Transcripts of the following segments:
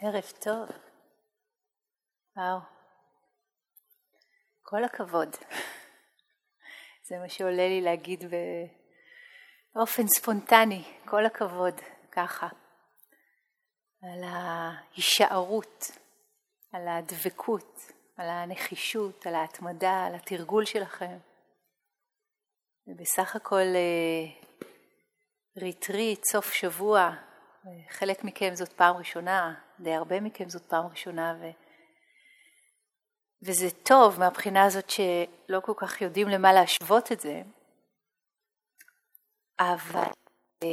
ערב טוב. וואו. כל הכבוד. זה מה שעולה לי להגיד באופן ספונטני, כל הכבוד, ככה. על ההישארות, על הדבקות, על הנחישות, על ההתמדה, על התרגול שלכם. זה בסך הכל ריטריט, אה, סוף שבוע, חלק מכם זאת פעם ראשונה, די הרבה מכם זאת פעם ראשונה, ו... וזה טוב מהבחינה הזאת שלא כל כך יודעים למה להשוות את זה, אבל אה,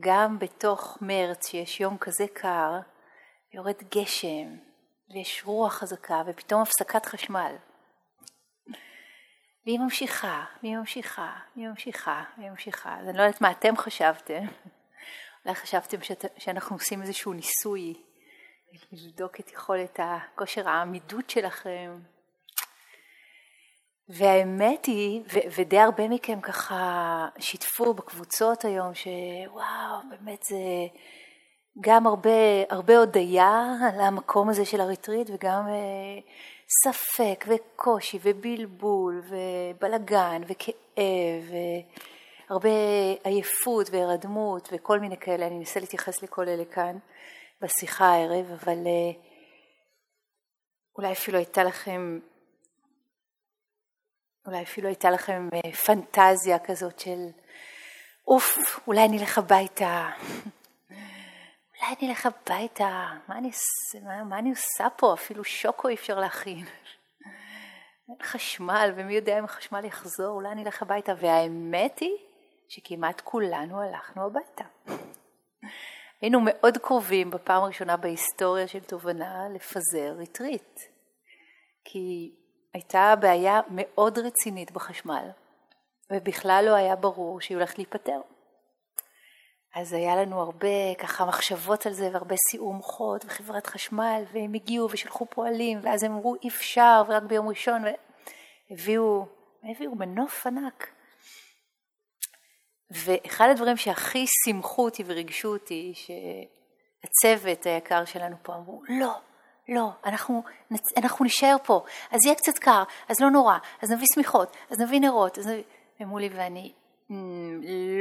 גם בתוך מרץ שיש יום כזה קר, יורד גשם ויש רוח חזקה ופתאום הפסקת חשמל. והיא ממשיכה, והיא ממשיכה, והיא ממשיכה, והיא ממשיכה. אז אני לא יודעת מה אתם חשבתם, אולי חשבתם שאת, שאנחנו עושים איזשהו ניסוי, לבדוק את יכולת הכושר העמידות שלכם. והאמת היא, ו- ודי הרבה מכם ככה שיתפו בקבוצות היום, שוואו, באמת זה גם הרבה, הרבה הודיה על המקום הזה של הריטריט, וגם אה, ספק וקושי ובלבול ובלגן וכאב. ו- הרבה עייפות והירדמות וכל מיני כאלה, אני אנסה להתייחס לכל אלה כאן בשיחה הערב, אבל אה, אולי אפילו הייתה לכם, אולי אפילו הייתה לכם אה, פנטזיה כזאת של אוף, אולי אני אלך הביתה, אולי אני אלך הביתה, מה אני, מה, מה אני עושה פה? אפילו שוקו אי אפשר להכין. אין חשמל, ומי יודע אם החשמל יחזור, אולי אני אלך הביתה. והאמת היא שכמעט כולנו הלכנו הביתה. היינו מאוד קרובים בפעם הראשונה בהיסטוריה של תובנה לפזר ריטריט, כי הייתה בעיה מאוד רצינית בחשמל, ובכלל לא היה ברור שהיא הולכת להיפטר. אז היה לנו הרבה ככה מחשבות על זה והרבה סיעור מוחות וחברת חשמל והם הגיעו ושלחו פועלים ואז הם אמרו אי אפשר ורק ביום ראשון והביאו, הביאו מנוף ענק ואחד הדברים שהכי שימחו אותי וריגשו אותי, שהצוות היקר שלנו פה אמרו, לא, לא, אנחנו, אנחנו נשאר פה, אז יהיה קצת קר, אז לא נורא, אז נביא שמיכות, אז נביא נרות, אז נביא... אמרו לי ואני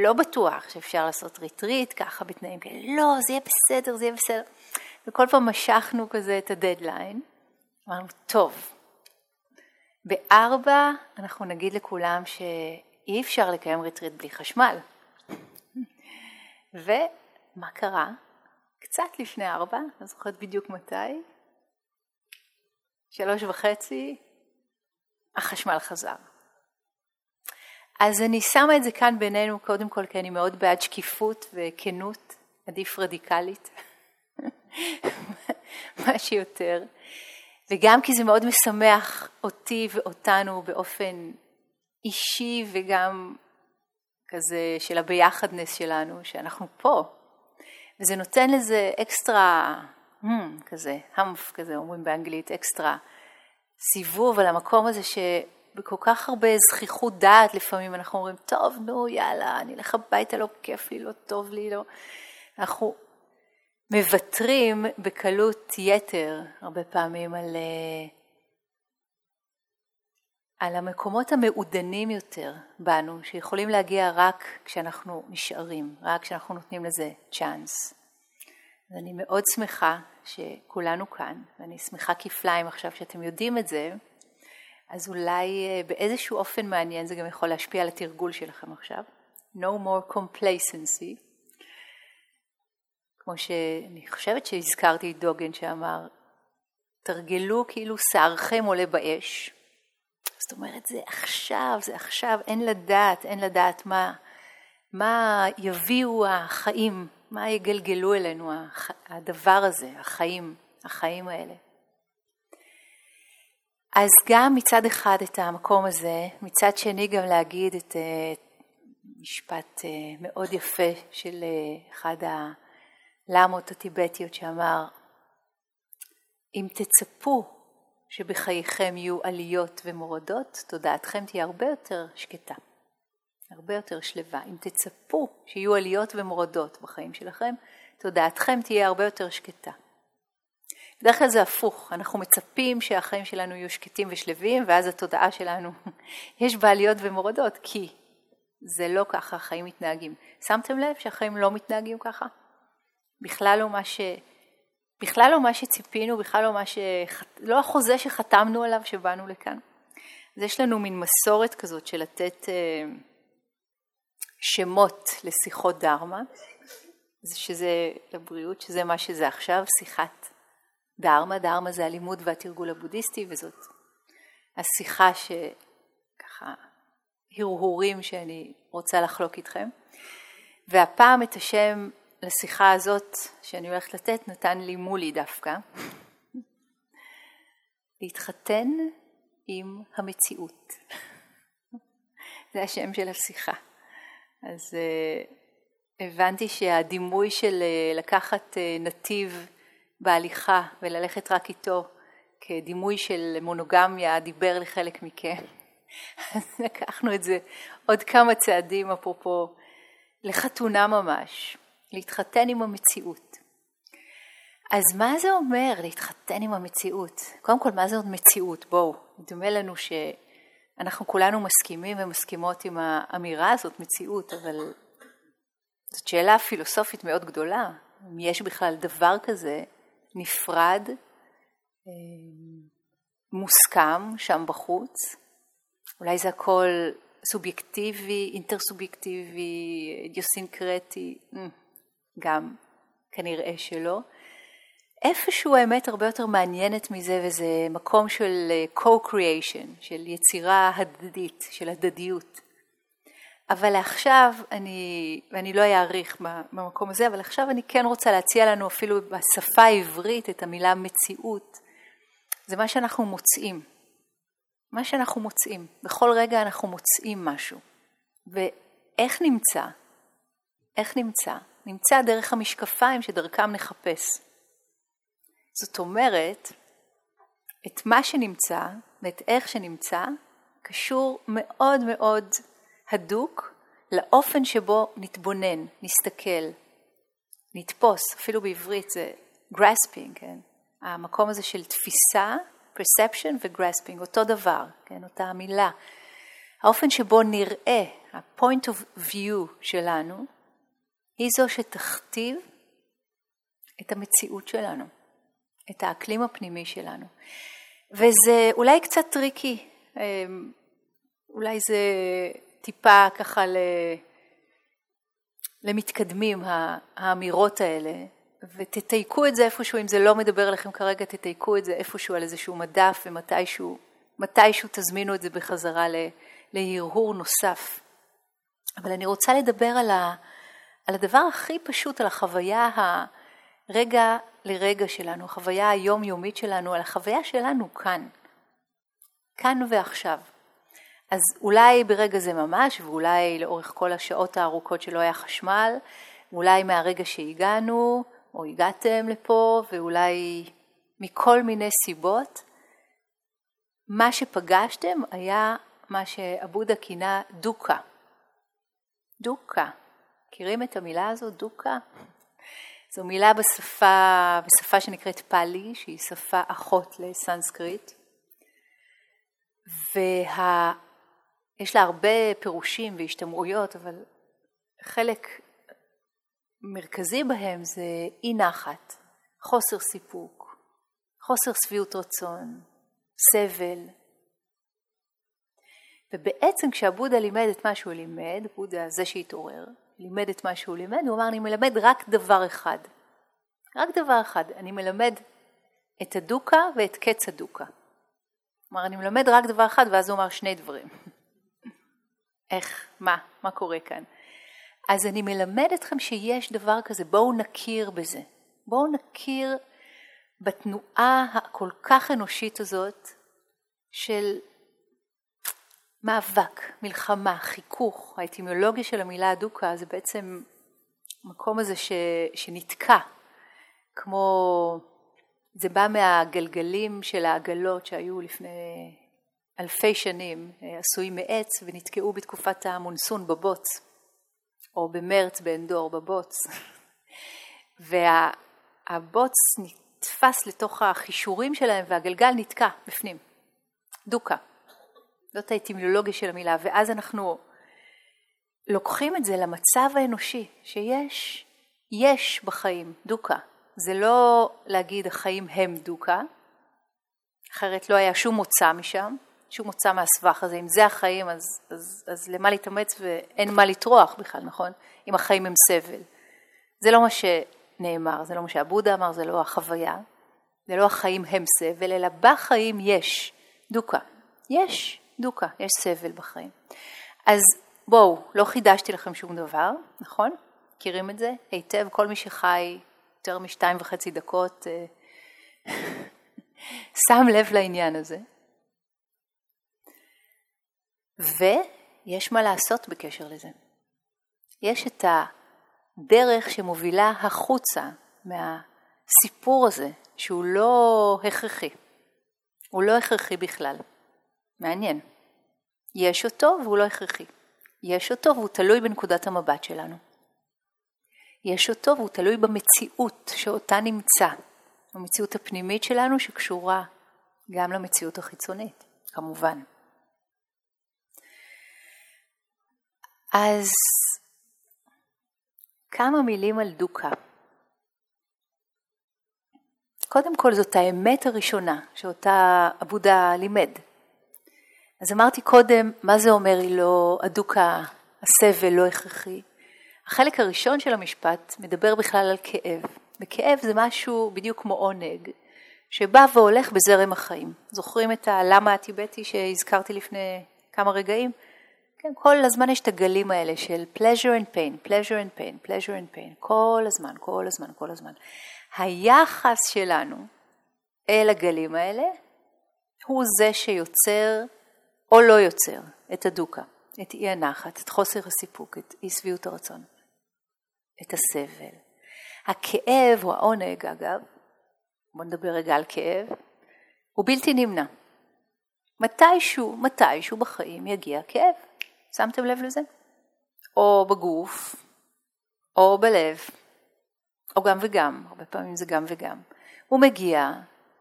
לא בטוח שאפשר לעשות ריטריט ככה בתנאים כאלה, לא, זה יהיה בסדר, זה יהיה בסדר. וכל פעם משכנו כזה את הדדליין, אמרנו, טוב, בארבע אנחנו נגיד לכולם ש... אי אפשר לקיים ריטריט בלי חשמל. ומה קרה? קצת לפני ארבע, לא זוכרת בדיוק מתי, שלוש וחצי, החשמל חזר. אז אני שמה את זה כאן בינינו, קודם כל כי אני מאוד בעד שקיפות וכנות, עדיף רדיקלית, מה שיותר, וגם כי זה מאוד משמח אותי ואותנו באופן אישי וגם כזה של הביחדנס שלנו, שאנחנו פה. וזה נותן לזה אקסטרה, hmm, כזה, המף כזה, אומרים באנגלית, אקסטרה סיבוב על המקום הזה שבכל כך הרבה זכיחות דעת לפעמים אנחנו אומרים, טוב, נו, יאללה, אני אלך הביתה, לא כיף לי, לא טוב לי, לא... אנחנו מוותרים בקלות יתר הרבה פעמים על... Uh, על המקומות המעודנים יותר בנו, שיכולים להגיע רק כשאנחנו נשארים, רק כשאנחנו נותנים לזה צ'אנס. ואני מאוד שמחה שכולנו כאן, ואני שמחה כפליים עכשיו שאתם יודעים את זה, אז אולי אה, באיזשהו אופן מעניין זה גם יכול להשפיע על התרגול שלכם עכשיו. No more complacency. כמו שאני חושבת שהזכרתי את דוגן שאמר, תרגלו כאילו שערכם עולה באש, זאת אומרת, זה עכשיו, זה עכשיו, אין לדעת, אין לדעת מה, מה יביאו החיים, מה יגלגלו אלינו הדבר הזה, החיים, החיים האלה. אז גם מצד אחד את המקום הזה, מצד שני גם להגיד את אה, משפט אה, מאוד יפה של אה, אחד הלמות הטיבטיות שאמר, אם תצפו שבחייכם יהיו עליות ומורדות, תודעתכם תהיה הרבה יותר שקטה, הרבה יותר שלווה. אם תצפו שיהיו עליות ומורדות בחיים שלכם, תודעתכם תהיה הרבה יותר שקטה. בדרך כלל זה הפוך, אנחנו מצפים שהחיים שלנו יהיו שקטים ושלווים, ואז התודעה שלנו, יש בעליות ומורדות, כי זה לא ככה החיים מתנהגים. שמתם לב שהחיים לא מתנהגים ככה? בכלל לא מה ש... בכלל לא מה שציפינו, בכלל לא מה ש... לא החוזה שחתמנו עליו שבאנו לכאן. אז יש לנו מין מסורת כזאת של לתת אה, שמות לשיחות דרמה, שזה לבריאות, שזה מה שזה עכשיו, שיחת דרמה. דרמה זה הלימוד והתרגול הבודהיסטי, וזאת השיחה שככה, הרהורים שאני רוצה לחלוק איתכם. והפעם את השם לשיחה הזאת שאני הולכת לתת נתן לי מולי דווקא. להתחתן עם המציאות. זה השם של השיחה. אז uh, הבנתי שהדימוי של uh, לקחת uh, נתיב בהליכה וללכת רק איתו כדימוי של מונוגמיה דיבר לחלק מכם. אז לקחנו את זה עוד כמה צעדים אפרופו לחתונה ממש, להתחתן עם המציאות. אז מה זה אומר להתחתן עם המציאות? קודם כל, מה זה עוד מציאות? בואו, נדמה לנו שאנחנו כולנו מסכימים ומסכימות עם האמירה הזאת, מציאות, אבל זאת שאלה פילוסופית מאוד גדולה, אם יש בכלל דבר כזה נפרד, אה, מוסכם שם בחוץ, אולי זה הכל סובייקטיבי, אינטרסובייקטיבי, אידיוסינקרטי, אה, גם כנראה שלא. איפשהו האמת הרבה יותר מעניינת מזה וזה מקום של אה, co-creation, של יצירה הדדית, של הדדיות. אבל עכשיו אני, ואני לא אאריך במקום הזה, אבל עכשיו אני כן רוצה להציע לנו אפילו בשפה העברית את המילה מציאות. זה מה שאנחנו מוצאים. מה שאנחנו מוצאים. בכל רגע אנחנו מוצאים משהו. ואיך נמצא? איך נמצא? נמצא דרך המשקפיים שדרכם נחפש. זאת אומרת, את מה שנמצא ואת איך שנמצא קשור מאוד מאוד הדוק לאופן שבו נתבונן, נסתכל, נתפוס, אפילו בעברית זה grasping, כן? המקום הזה של תפיסה, perception ו-grasping, אותו דבר, כן? אותה המילה. האופן שבו נראה, ה-point of view שלנו, היא זו שתכתיב את המציאות שלנו, את האקלים הפנימי שלנו. וזה אולי קצת tricky, אמ, אולי זה טיפה ככה למתקדמים האמירות האלה, ותתייקו את זה איפשהו, אם זה לא מדבר אליכם כרגע, תתייקו את זה איפשהו על איזשהו מדף, ומתישהו מתישהו תזמינו את זה בחזרה להרהור נוסף. אבל אני רוצה לדבר על, ה, על הדבר הכי פשוט, על החוויה הרגע לרגע שלנו, החוויה היומיומית שלנו, על החוויה שלנו כאן, כאן ועכשיו. אז אולי ברגע זה ממש, ואולי לאורך כל השעות הארוכות שלא היה חשמל, אולי מהרגע שהגענו, או הגעתם לפה, ואולי מכל מיני סיבות, מה שפגשתם היה מה שעבודה כינה דוקה. דוקה. מכירים את המילה הזו, דוקה? זו מילה בשפה, בשפה שנקראת פאלי, שהיא שפה אחות לסנסקריט. וה... יש לה הרבה פירושים והשתמעויות, אבל חלק מרכזי בהם זה אי נחת, חוסר סיפוק, חוסר שביעות רצון, סבל. ובעצם כשהבודה לימד את מה שהוא לימד, בודה זה שהתעורר, לימד את מה שהוא לימד, הוא אמר אני מלמד רק דבר אחד, רק דבר אחד, אני מלמד את הדוקה ואת קץ הדוקה. כלומר אני מלמד רק דבר אחד ואז הוא אמר שני דברים. איך, מה, מה קורה כאן. אז אני מלמד אתכם שיש דבר כזה, בואו נכיר בזה. בואו נכיר בתנועה הכל כך אנושית הזאת של מאבק, מלחמה, חיכוך. האטימולוגיה של המילה הדוקה זה בעצם המקום הזה ש, שנתקע, כמו, זה בא מהגלגלים של העגלות שהיו לפני אלפי שנים אה, עשויים מעץ ונתקעו בתקופת המונסון בבוץ, או במרץ באנדור בבוץ. והבוץ נתפס לתוך החישורים שלהם והגלגל נתקע בפנים. דוקה. זאת האטימולוגיה של המילה, ואז אנחנו לוקחים את זה למצב האנושי, שיש, יש בחיים דוקה. זה לא להגיד החיים הם דוקה, אחרת לא היה שום מוצא משם, שום מוצא מהסבך הזה. אם זה החיים, אז, אז, אז למה להתאמץ ואין מה לטרוח בכלל, נכון? אם החיים הם סבל. זה לא מה שנאמר, זה לא מה שעבודה אמר, זה לא החוויה, זה לא החיים הם סבל, אלא בחיים יש דוקה. יש דוקה, יש סבל בחיים. אז בואו, לא חידשתי לכם שום דבר, נכון? מכירים את זה היטב? כל מי שחי יותר משתיים וחצי דקות אה, שם לב לעניין הזה. ויש מה לעשות בקשר לזה. יש את הדרך שמובילה החוצה מהסיפור הזה, שהוא לא הכרחי. הוא לא הכרחי בכלל. מעניין. יש אותו והוא לא הכרחי. יש אותו והוא תלוי בנקודת המבט שלנו. יש אותו והוא תלוי במציאות שאותה נמצא, במציאות הפנימית שלנו שקשורה גם למציאות החיצונית, כמובן. אז כמה מילים על דוקה. קודם כל זאת האמת הראשונה שאותה עבודה לימד. אז אמרתי קודם, מה זה אומר היא לא הדוקה, הסבל לא הכרחי? החלק הראשון של המשפט מדבר בכלל על כאב, וכאב זה משהו בדיוק כמו עונג, שבא והולך בזרם החיים. זוכרים את הלמה הטיבטי שהזכרתי לפני כמה רגעים? כן, כל הזמן יש את הגלים האלה של pleasure and pain, pleasure and pain, pleasure and pain, כל הזמן, כל הזמן, כל הזמן. היחס שלנו אל הגלים האלה הוא זה שיוצר או לא יוצר את הדוקה, את אי הנחת, את חוסר הסיפוק, את אי שביעות הרצון, את הסבל. הכאב או העונג, אגב, בואו נדבר רגע על כאב, הוא בלתי נמנע. מתישהו, מתישהו בחיים יגיע כאב. שמתם לב לזה? או בגוף, או בלב, או גם וגם, הרבה פעמים זה גם וגם. הוא מגיע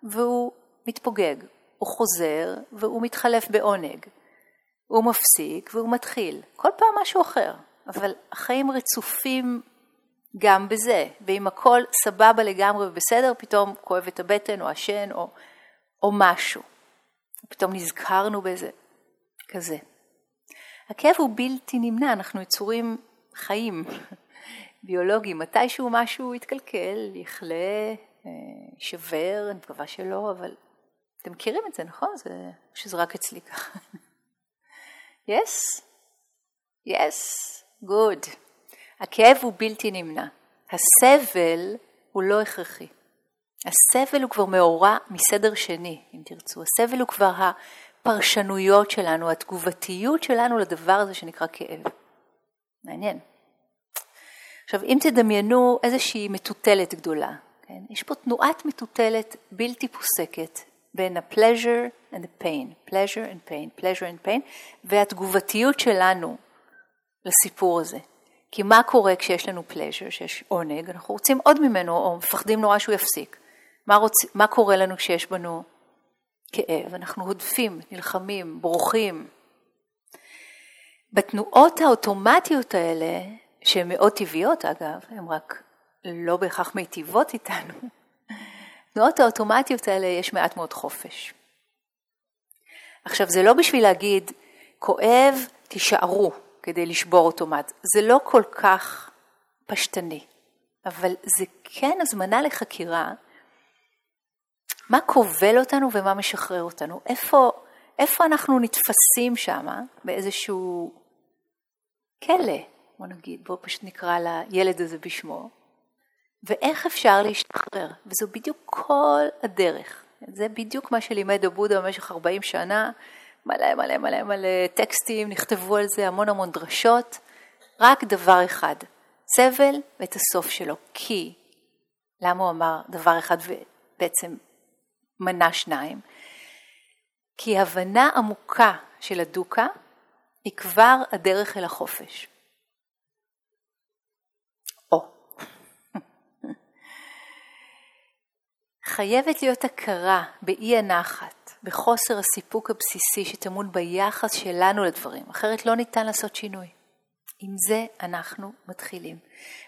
והוא מתפוגג, הוא חוזר והוא מתחלף בעונג. הוא מפסיק והוא מתחיל. כל פעם משהו אחר, אבל החיים רצופים גם בזה, ואם הכל סבבה לגמרי ובסדר, פתאום כואב את הבטן או השן או, או משהו. פתאום נזכרנו באיזה כזה. הכאב הוא בלתי נמנע, אנחנו יצורים חיים, ביולוגיים. מתישהו משהו יתקלקל, יכלה, אה, יישבר, אני מקווה שלא, אבל אתם מכירים את זה, נכון? זה, שזה רק אצלי ככה. yes? yes? good. הכאב הוא בלתי נמנע. הסבל הוא לא הכרחי. הסבל הוא כבר מאורע מסדר שני, אם תרצו. הסבל הוא כבר הפרשנויות שלנו, התגובתיות שלנו לדבר הזה שנקרא כאב. מעניין. עכשיו, אם תדמיינו איזושהי מטוטלת גדולה, כן? יש פה תנועת מטוטלת בלתי פוסקת בין ה-pleasure and the pain, pleasure and pain, pleasure and pain, והתגובתיות שלנו לסיפור הזה. כי מה קורה כשיש לנו pleasure, שיש עונג, אנחנו רוצים עוד ממנו, או מפחדים נורא שהוא יפסיק. מה, רוצ... מה קורה לנו כשיש בנו כאב? אנחנו הודפים, נלחמים, בורחים. בתנועות האוטומטיות האלה, שהן מאוד טבעיות אגב, הן רק לא בהכרח מיטיבות איתנו, בתנועות האוטומטיות האלה יש מעט מאוד חופש. עכשיו, זה לא בשביל להגיד, כואב, תישארו כדי לשבור אוטומט. זה לא כל כך פשטני, אבל זה כן הזמנה לחקירה מה כובל אותנו ומה משחרר אותנו. איפה, איפה אנחנו נתפסים שם, באיזשהו כלא, בוא נגיד, בוא פשוט נקרא לילד הזה בשמו, ואיך אפשר להשתחרר, וזו בדיוק כל הדרך. זה בדיוק מה שלימד הבודה במשך 40 שנה, מלא מלא מלא מלא טקסטים, נכתבו על זה המון המון דרשות, רק דבר אחד, סבל ואת הסוף שלו. כי, למה הוא אמר דבר אחד ובעצם מנה שניים? כי הבנה עמוקה של הדוקה היא כבר הדרך אל החופש. חייבת להיות הכרה באי הנחת, בחוסר הסיפוק הבסיסי שטמון ביחס שלנו לדברים, אחרת לא ניתן לעשות שינוי. עם זה אנחנו מתחילים.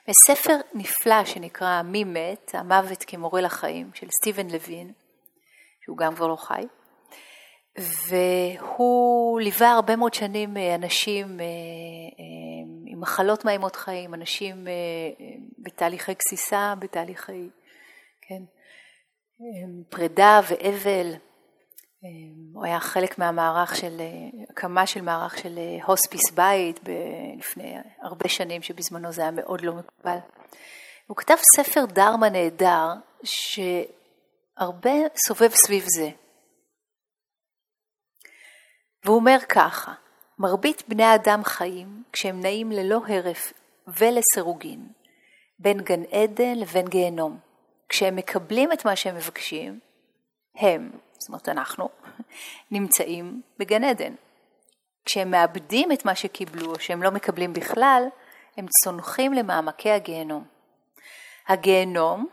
וספר נפלא שנקרא מי מת, המוות כמורה לחיים, של סטיבן לוין, שהוא גם כבר לא חי, והוא ליווה הרבה מאוד שנים אה, אנשים אה, אה, עם מחלות מאיימות חיים, אנשים בתהליכי גסיסה, בתהליכי, פרידה ואבל. הוא היה חלק מהמערך של, הקמה של מערך של הוספיס בית לפני הרבה שנים, שבזמנו זה היה מאוד לא מקובל. הוא כתב ספר דרמה נהדר, שהרבה סובב סביב זה. והוא אומר ככה, מרבית בני האדם חיים כשהם נעים ללא הרף ולסירוגין, בין גן עדן לבין גיהנום. כשהם מקבלים את מה שהם מבקשים, הם, זאת אומרת אנחנו, נמצאים בגן עדן. כשהם מאבדים את מה שקיבלו או שהם לא מקבלים בכלל, הם צונחים למעמקי הגיהנום. הגיהנום,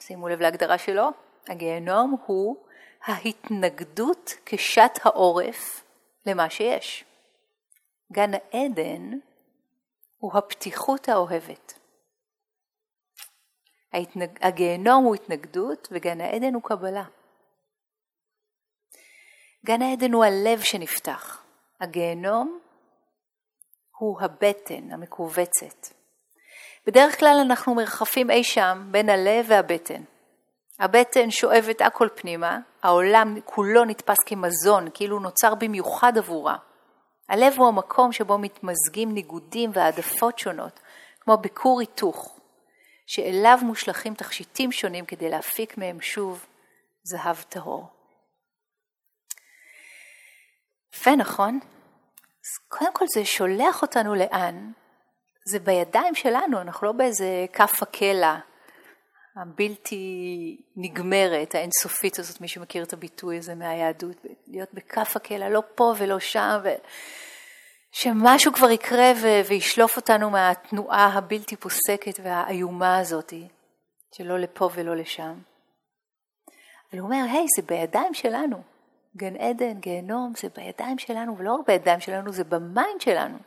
שימו לב להגדרה שלו, הגיהנום הוא ההתנגדות כשת העורף למה שיש. גן העדן הוא הפתיחות האוהבת. ההתנג... הגיהנום הוא התנגדות וגן העדן הוא קבלה. גן העדן הוא הלב שנפתח, הגיהנום הוא הבטן המכווצת. בדרך כלל אנחנו מרחפים אי שם בין הלב והבטן. הבטן שואבת הכל פנימה, העולם כולו נתפס כמזון, כאילו נוצר במיוחד עבורה. הלב הוא המקום שבו מתמזגים ניגודים והעדפות שונות, כמו בכור היתוך, שאליו מושלכים תכשיטים שונים כדי להפיק מהם שוב זהב טהור. יפה, נכון? אז קודם כל זה שולח אותנו לאן? זה בידיים שלנו, אנחנו לא באיזה כף הקלע הבלתי נגמרת, האינסופית הזאת, מי שמכיר את הביטוי הזה מהיהדות, להיות בכף הקלע, לא פה ולא שם, ו... שמשהו כבר יקרה ו... וישלוף אותנו מהתנועה הבלתי פוסקת והאיומה הזאת, שלא לפה ולא לשם. אבל הוא אומר, היי, זה בידיים שלנו. גן עדן, גיהנום, זה בידיים שלנו, ולא רק בידיים שלנו, זה ב mind שלנו.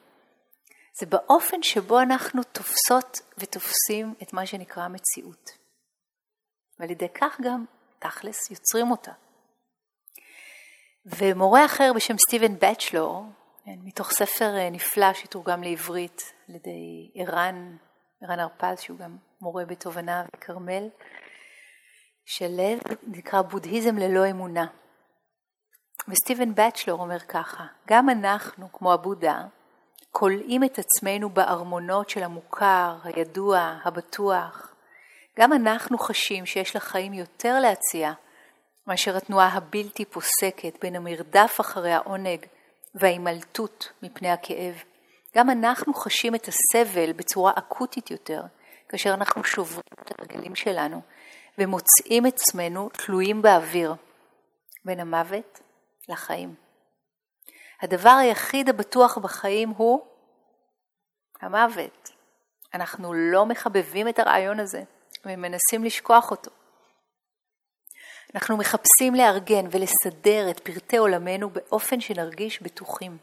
זה באופן שבו אנחנו תופסות ותופסים את מה שנקרא מציאות. ועל ידי כך גם תכלס יוצרים אותה. ומורה אחר בשם סטיבן בצ'לור, מתוך ספר אה, נפלא שתורגם לעברית על ידי ערן, ערן הרפז שהוא גם מורה בתובנה וכרמל, של נקרא בודהיזם ללא אמונה. וסטיבן בצ'לור אומר ככה, גם אנחנו, כמו הבודה, כולאים את עצמנו בארמונות של המוכר, הידוע, הבטוח, גם אנחנו חשים שיש לחיים יותר להציע מאשר התנועה הבלתי פוסקת בין המרדף אחרי העונג וההימלטות מפני הכאב. גם אנחנו חשים את הסבל בצורה אקוטית יותר, כאשר אנחנו שוברים את הרגלים שלנו ומוצאים את עצמנו תלויים באוויר, בין המוות לחיים. הדבר היחיד הבטוח בחיים הוא המוות. אנחנו לא מחבבים את הרעיון הזה. ומנסים לשכוח אותו. אנחנו מחפשים לארגן ולסדר את פרטי עולמנו באופן שנרגיש בטוחים.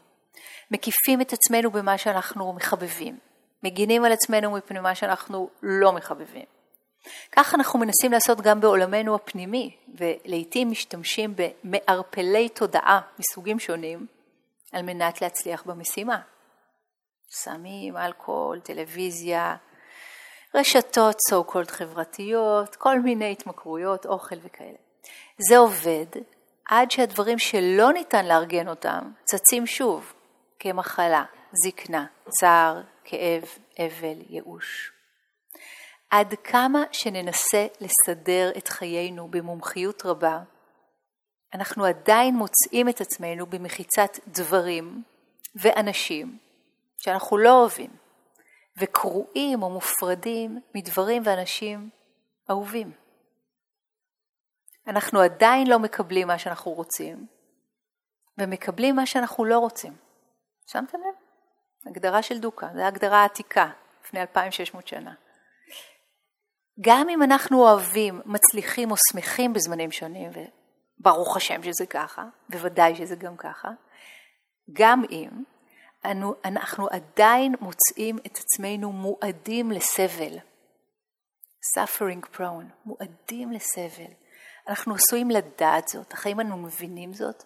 מקיפים את עצמנו במה שאנחנו מחבבים. מגינים על עצמנו מפני מה שאנחנו לא מחבבים. כך אנחנו מנסים לעשות גם בעולמנו הפנימי, ולעיתים משתמשים במערפלי תודעה מסוגים שונים על מנת להצליח במשימה. סמים, אלכוהול, טלוויזיה, רשתות so called חברתיות, כל מיני התמכרויות, אוכל וכאלה. זה עובד עד שהדברים שלא ניתן לארגן אותם צצים שוב כמחלה, זקנה, צער, כאב, אבל, ייאוש. עד כמה שננסה לסדר את חיינו במומחיות רבה, אנחנו עדיין מוצאים את עצמנו במחיצת דברים ואנשים שאנחנו לא אוהבים. וקרועים או מופרדים מדברים ואנשים אהובים. אנחנו עדיין לא מקבלים מה שאנחנו רוצים, ומקבלים מה שאנחנו לא רוצים. שמתם לב? הגדרה של דוקה, זו הגדרה עתיקה, לפני 2600 שנה. גם אם אנחנו אוהבים, מצליחים או שמחים בזמנים שונים, וברוך השם שזה ככה, בוודאי שזה גם ככה, גם אם אנו, אנחנו עדיין מוצאים את עצמנו מועדים לסבל. suffering prone, מועדים לסבל. אנחנו עשויים לדעת זאת, האם אנו מבינים זאת?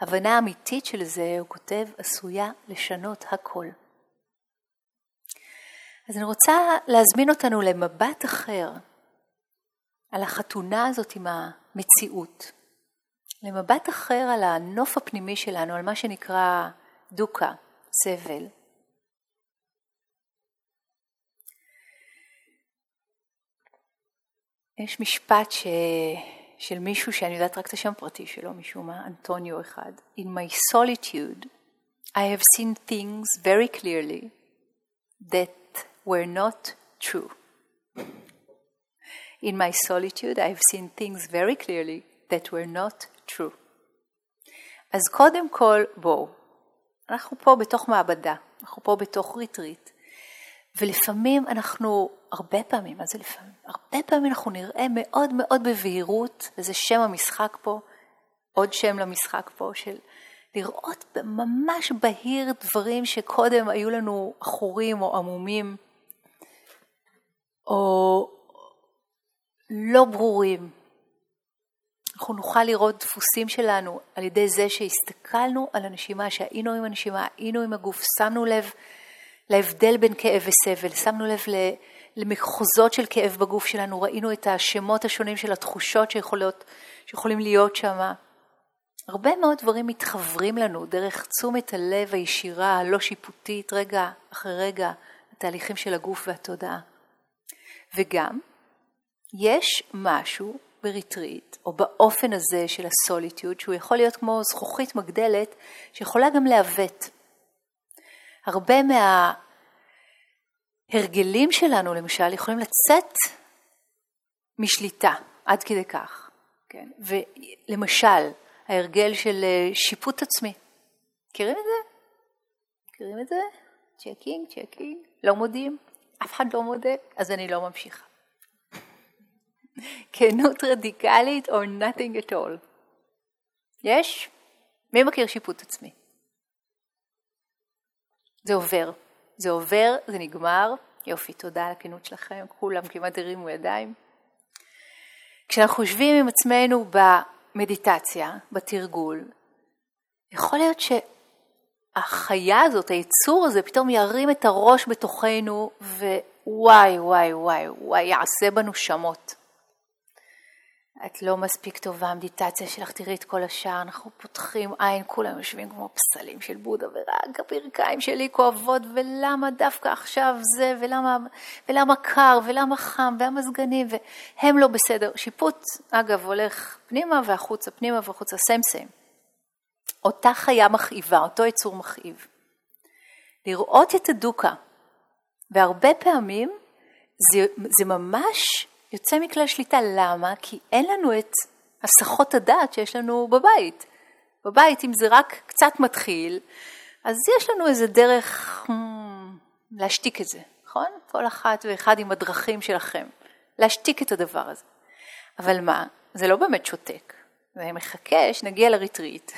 הבנה אמיתית של זה, הוא כותב, עשויה לשנות הכל. אז אני רוצה להזמין אותנו למבט אחר על החתונה הזאת עם המציאות, למבט אחר על הנוף הפנימי שלנו, על מה שנקרא דוקה, סבל. יש משפט ש... של מישהו שאני יודעת רק את השם הפרטי שלו משום מה, אנטוניו אחד. In my solitude I have seen things very clearly that were not true. In my solitude I have seen things very clearly that were not true. אז קודם כל בואו, אנחנו פה בתוך מעבדה, אנחנו פה בתוך ריטריט, ולפעמים אנחנו, הרבה פעמים, מה זה לפעמים? הרבה פעמים אנחנו נראה מאוד מאוד בבהירות, וזה שם המשחק פה, עוד שם למשחק פה, של לראות ממש בהיר דברים שקודם היו לנו עכורים או עמומים, או לא ברורים. אנחנו נוכל לראות דפוסים שלנו על ידי זה שהסתכלנו על הנשימה, שהיינו עם הנשימה, היינו עם הגוף, שמנו לב להבדל בין כאב וסבל, שמנו לב למחוזות של כאב בגוף שלנו, ראינו את השמות השונים של התחושות שיכולות, שיכולים להיות שם. הרבה מאוד דברים מתחברים לנו דרך תשומת הלב הישירה, הלא שיפוטית, רגע אחרי רגע, התהליכים של הגוף והתודעה. וגם, יש משהו בריטריט, או באופן הזה של הסוליטיוד, שהוא יכול להיות כמו זכוכית מגדלת, שיכולה גם לעוות. הרבה מההרגלים שלנו, למשל, יכולים לצאת משליטה, עד כדי כך. כן? ולמשל, ההרגל של אה, שיפוט עצמי. מכירים את זה? מכירים את זה? checking, checking, לא מודים, אף אחד לא מודה, אז אני לא ממשיכה. כנות רדיקלית or nothing at all. יש? מי מכיר שיפוט עצמי? זה עובר. זה עובר, זה נגמר. יופי, תודה על הכנות שלכם, כולם כמעט הרימו ידיים. כשאנחנו יושבים עם עצמנו במדיטציה, בתרגול, יכול להיות שהחיה הזאת, היצור הזה, פתאום ירים את הראש בתוכנו, ווואי, וואי, וואי, וואי, יעשה בנו שמות. את לא מספיק טובה, המדיטציה שלך, תראי את כל השאר, אנחנו פותחים עין, כולם יושבים כמו פסלים של בודה, ורק הברכיים שלי כואבות, ולמה דווקא עכשיו זה, ולמה, ולמה קר, ולמה חם, והמזגנים, והם לא בסדר. שיפוט, אגב, הולך פנימה והחוצה, פנימה והחוצה, סיים סיים. אותה חיה מכאיבה, אותו יצור מכאיב. לראות את הדוקה, והרבה פעמים זה, זה ממש יוצא מכלל שליטה. למה? כי אין לנו את הסחות הדעת שיש לנו בבית. בבית, אם זה רק קצת מתחיל, אז יש לנו איזה דרך hmm, להשתיק את זה, נכון? כל אחת ואחד עם הדרכים שלכם, להשתיק את הדבר הזה. אבל מה? זה לא באמת שותק. זה מחכה שנגיע לריטריט,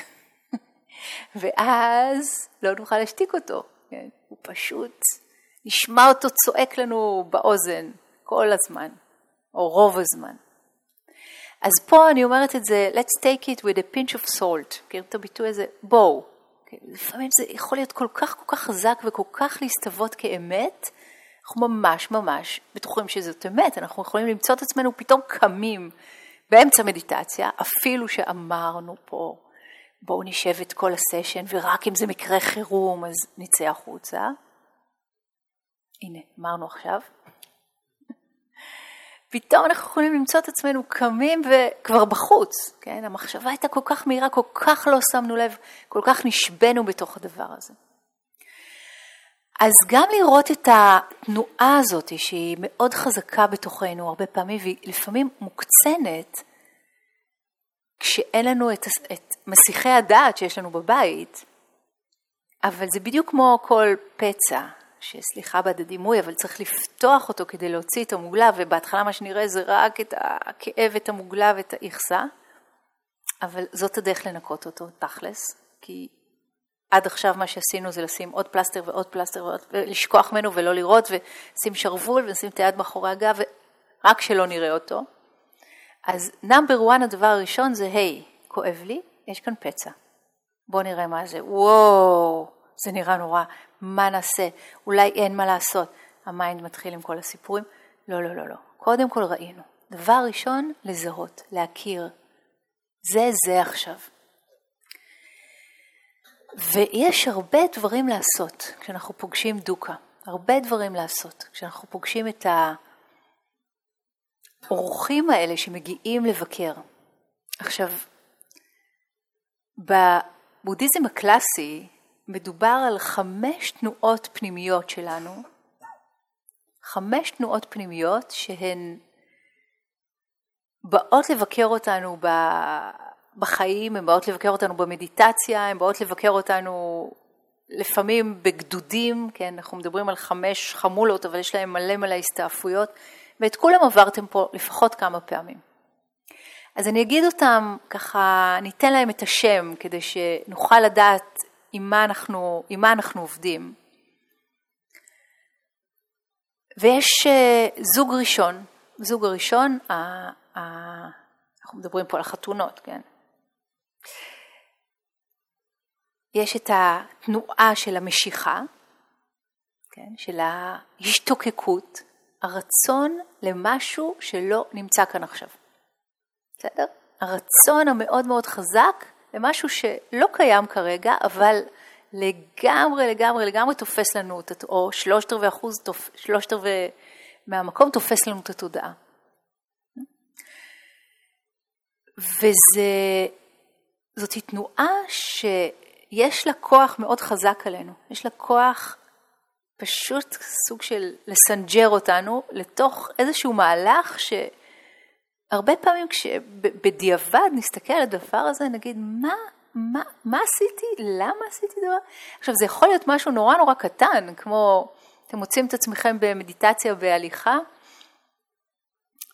ואז לא נוכל להשתיק אותו. כן? הוא פשוט, נשמע אותו צועק לנו באוזן כל הזמן. או רוב הזמן. אז פה אני אומרת את זה, let's take it with a pinch of salt, מכיר את הביטוי הזה? בואו. כן, לפעמים זה יכול להיות כל כך כל כך חזק וכל כך להסתוות כאמת, אנחנו ממש ממש בטוחים שזאת אמת, אנחנו יכולים למצוא את עצמנו פתאום קמים באמצע מדיטציה, אפילו שאמרנו פה, בואו נשב את כל הסשן, ורק אם זה מקרה חירום אז נצא החוצה. הנה, אמרנו עכשיו. פתאום אנחנו יכולים למצוא את עצמנו קמים וכבר בחוץ, כן? המחשבה הייתה כל כך מהירה, כל כך לא שמנו לב, כל כך נשבנו בתוך הדבר הזה. אז גם לראות את התנועה הזאת, שהיא מאוד חזקה בתוכנו הרבה פעמים, והיא לפעמים מוקצנת, כשאין לנו את, את מסיחי הדעת שיש לנו בבית, אבל זה בדיוק כמו כל פצע, שסליחה בעד הדימוי, אבל צריך לפתוח אותו כדי להוציא את המוגלה, ובהתחלה מה שנראה זה רק את הכאב, את המוגלה ואת האיכסה, אבל זאת הדרך לנקות אותו, תכלס, כי עד עכשיו מה שעשינו זה לשים עוד פלסטר ועוד פלסטר ועוד, ולשכוח ממנו ולא לראות, ולשים שרוול ולשים את היד מאחורי הגב, רק שלא נראה אותו. אז number 1 הדבר הראשון זה, היי, hey, כואב לי, יש כאן פצע. בואו נראה מה זה. וואו, זה נראה נורא, מה נעשה? אולי אין מה לעשות. ה mind מתחיל עם כל הסיפורים. לא, לא, לא, לא. קודם כל ראינו. דבר ראשון, לזהות, להכיר. זה זה עכשיו. ויש הרבה דברים לעשות כשאנחנו פוגשים דוקה. הרבה דברים לעשות. כשאנחנו פוגשים את האורחים האלה שמגיעים לבקר. עכשיו, בבודהיזם הקלאסי מדובר על חמש תנועות פנימיות שלנו, חמש תנועות פנימיות שהן באות לבקר אותנו בחיים, הן באות לבקר אותנו במדיטציה, הן באות לבקר אותנו לפעמים בגדודים, כן, אנחנו מדברים על חמש חמולות, אבל יש להם מלא מלא הסתעפויות, ואת כולם עברתם פה לפחות כמה פעמים. אז אני אגיד אותם, ככה ניתן להם את השם כדי שנוכל לדעת עם מה אנחנו, עם מה אנחנו עובדים. ויש אה, זוג ראשון, זוג הראשון, אנחנו מדברים פה על החתונות, כן? יש את התנועה של המשיכה, כן? של ההשתוקקות, הרצון למשהו שלא נמצא כאן עכשיו. בסדר? הרצון המאוד מאוד חזק למשהו שלא קיים כרגע, אבל לגמרי, לגמרי, לגמרי תופס לנו, או שלושת רבעי אחוז, שלושת רבעי מהמקום תופס לנו את התודעה. וזאת תנועה שיש לה כוח מאוד חזק עלינו, יש לה כוח פשוט סוג של לסנג'ר אותנו לתוך איזשהו מהלך ש... הרבה פעמים כשבדיעבד נסתכל על הדבר הזה, נגיד, מה, מה, מה עשיתי? למה עשיתי דבר? עכשיו, זה יכול להיות משהו נורא נורא קטן, כמו, אתם מוצאים את עצמכם במדיטציה בהליכה.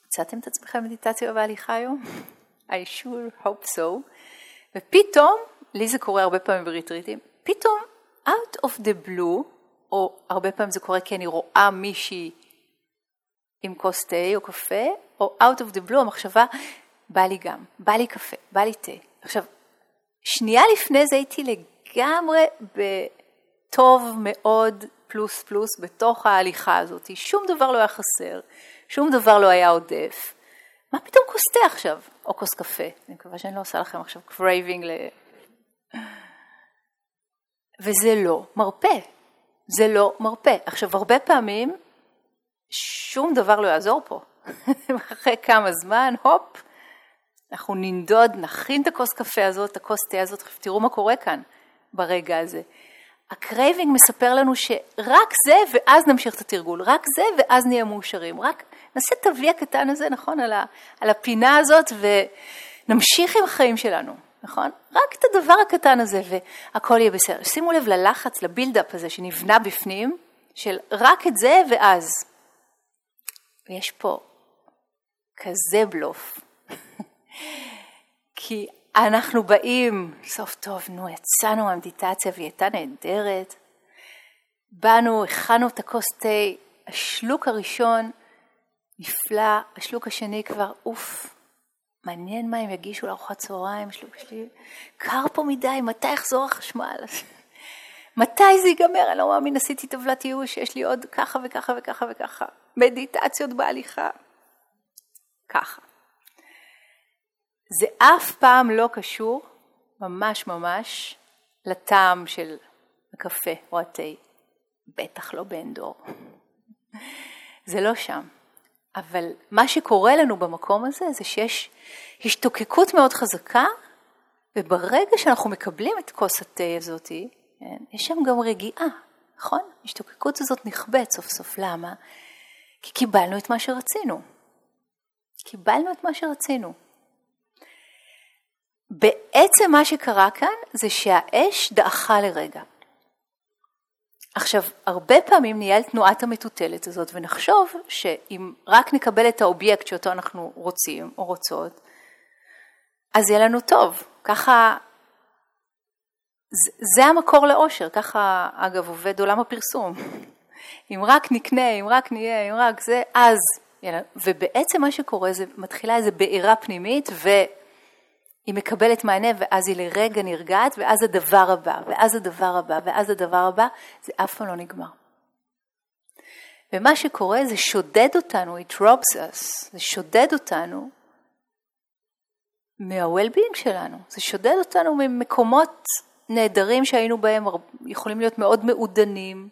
מצאתם את עצמכם במדיטציה ובהליכה היום? I sure hope so. ופתאום, לי זה קורה הרבה פעמים בריטריטים, פתאום, out of the blue, או הרבה פעמים זה קורה כי אני רואה מישהי עם כוס תה או קפה, או out of the blue המחשבה, בא לי גם, בא לי קפה, בא לי תה. עכשיו, שנייה לפני זה הייתי לגמרי בטוב מאוד פלוס פלוס בתוך ההליכה הזאת, שום דבר לא היה חסר, שום דבר לא היה עודף. מה פתאום כוס תה עכשיו, או כוס קפה? אני מקווה שאני לא עושה לכם עכשיו craving ל... וזה לא מרפא, זה לא מרפא. עכשיו, הרבה פעמים שום דבר לא יעזור פה. אחרי כמה זמן, הופ, אנחנו ננדוד, נכין את הכוס קפה הזאת, את הכוס תה הזאת, תראו מה קורה כאן ברגע הזה. ה craving מספר לנו שרק זה ואז נמשיך את התרגול, רק זה ואז נהיה מאושרים, רק נעשה את ה-V הקטן הזה, נכון, על, ה, על הפינה הזאת ונמשיך עם החיים שלנו, נכון? רק את הדבר הקטן הזה והכל יהיה בסדר. שימו לב ללחץ, ל build-up הזה שנבנה בפנים, של רק את זה ואז. ויש פה כזה בלוף. כי אנחנו באים, סוף טוב, נו, יצאנו מהמדיטציה והיא הייתה נהדרת. באנו, הכנו את הכוס תה, השלוק הראשון נפלא, השלוק השני כבר, אוף, מעניין מה הם יגישו לארוחת צהריים, השלוק שלי, קר פה מדי, מתי יחזור החשמל? מתי זה ייגמר? אני לא מאמין, עשיתי טבלת ייאוש, יש לי עוד ככה וככה וככה וככה. מדיטציות בהליכה. ככה. זה אף פעם לא קשור, ממש ממש, לטעם של הקפה או התה. בטח לא באנדור. זה לא שם. אבל מה שקורה לנו במקום הזה זה שיש השתוקקות מאוד חזקה, וברגע שאנחנו מקבלים את כוס התה הזאתי, כן, יש שם גם רגיעה, נכון? ההשתוקקות הזאת נכבדת סוף סוף. למה? כי קיבלנו את מה שרצינו. קיבלנו את מה שרצינו. בעצם מה שקרה כאן זה שהאש דעכה לרגע. עכשיו, הרבה פעמים נהיה על תנועת המטוטלת הזאת ונחשוב שאם רק נקבל את האובייקט שאותו אנחנו רוצים או רוצות, אז יהיה לנו טוב. ככה, זה המקור לאושר, ככה אגב עובד עולם הפרסום. אם רק נקנה, אם רק נהיה, אם רק זה, אז, ובעצם מה שקורה זה מתחילה איזו בעירה פנימית והיא מקבלת מענה ואז היא לרגע נרגעת ואז הדבר הבא, ואז הדבר הבא, ואז הדבר הבא, זה אף פעם לא נגמר. ומה שקורה זה שודד אותנו, it robs us, זה שודד אותנו מה-well-being שלנו, זה שודד אותנו ממקומות נהדרים שהיינו בהם, יכולים להיות מאוד מעודנים,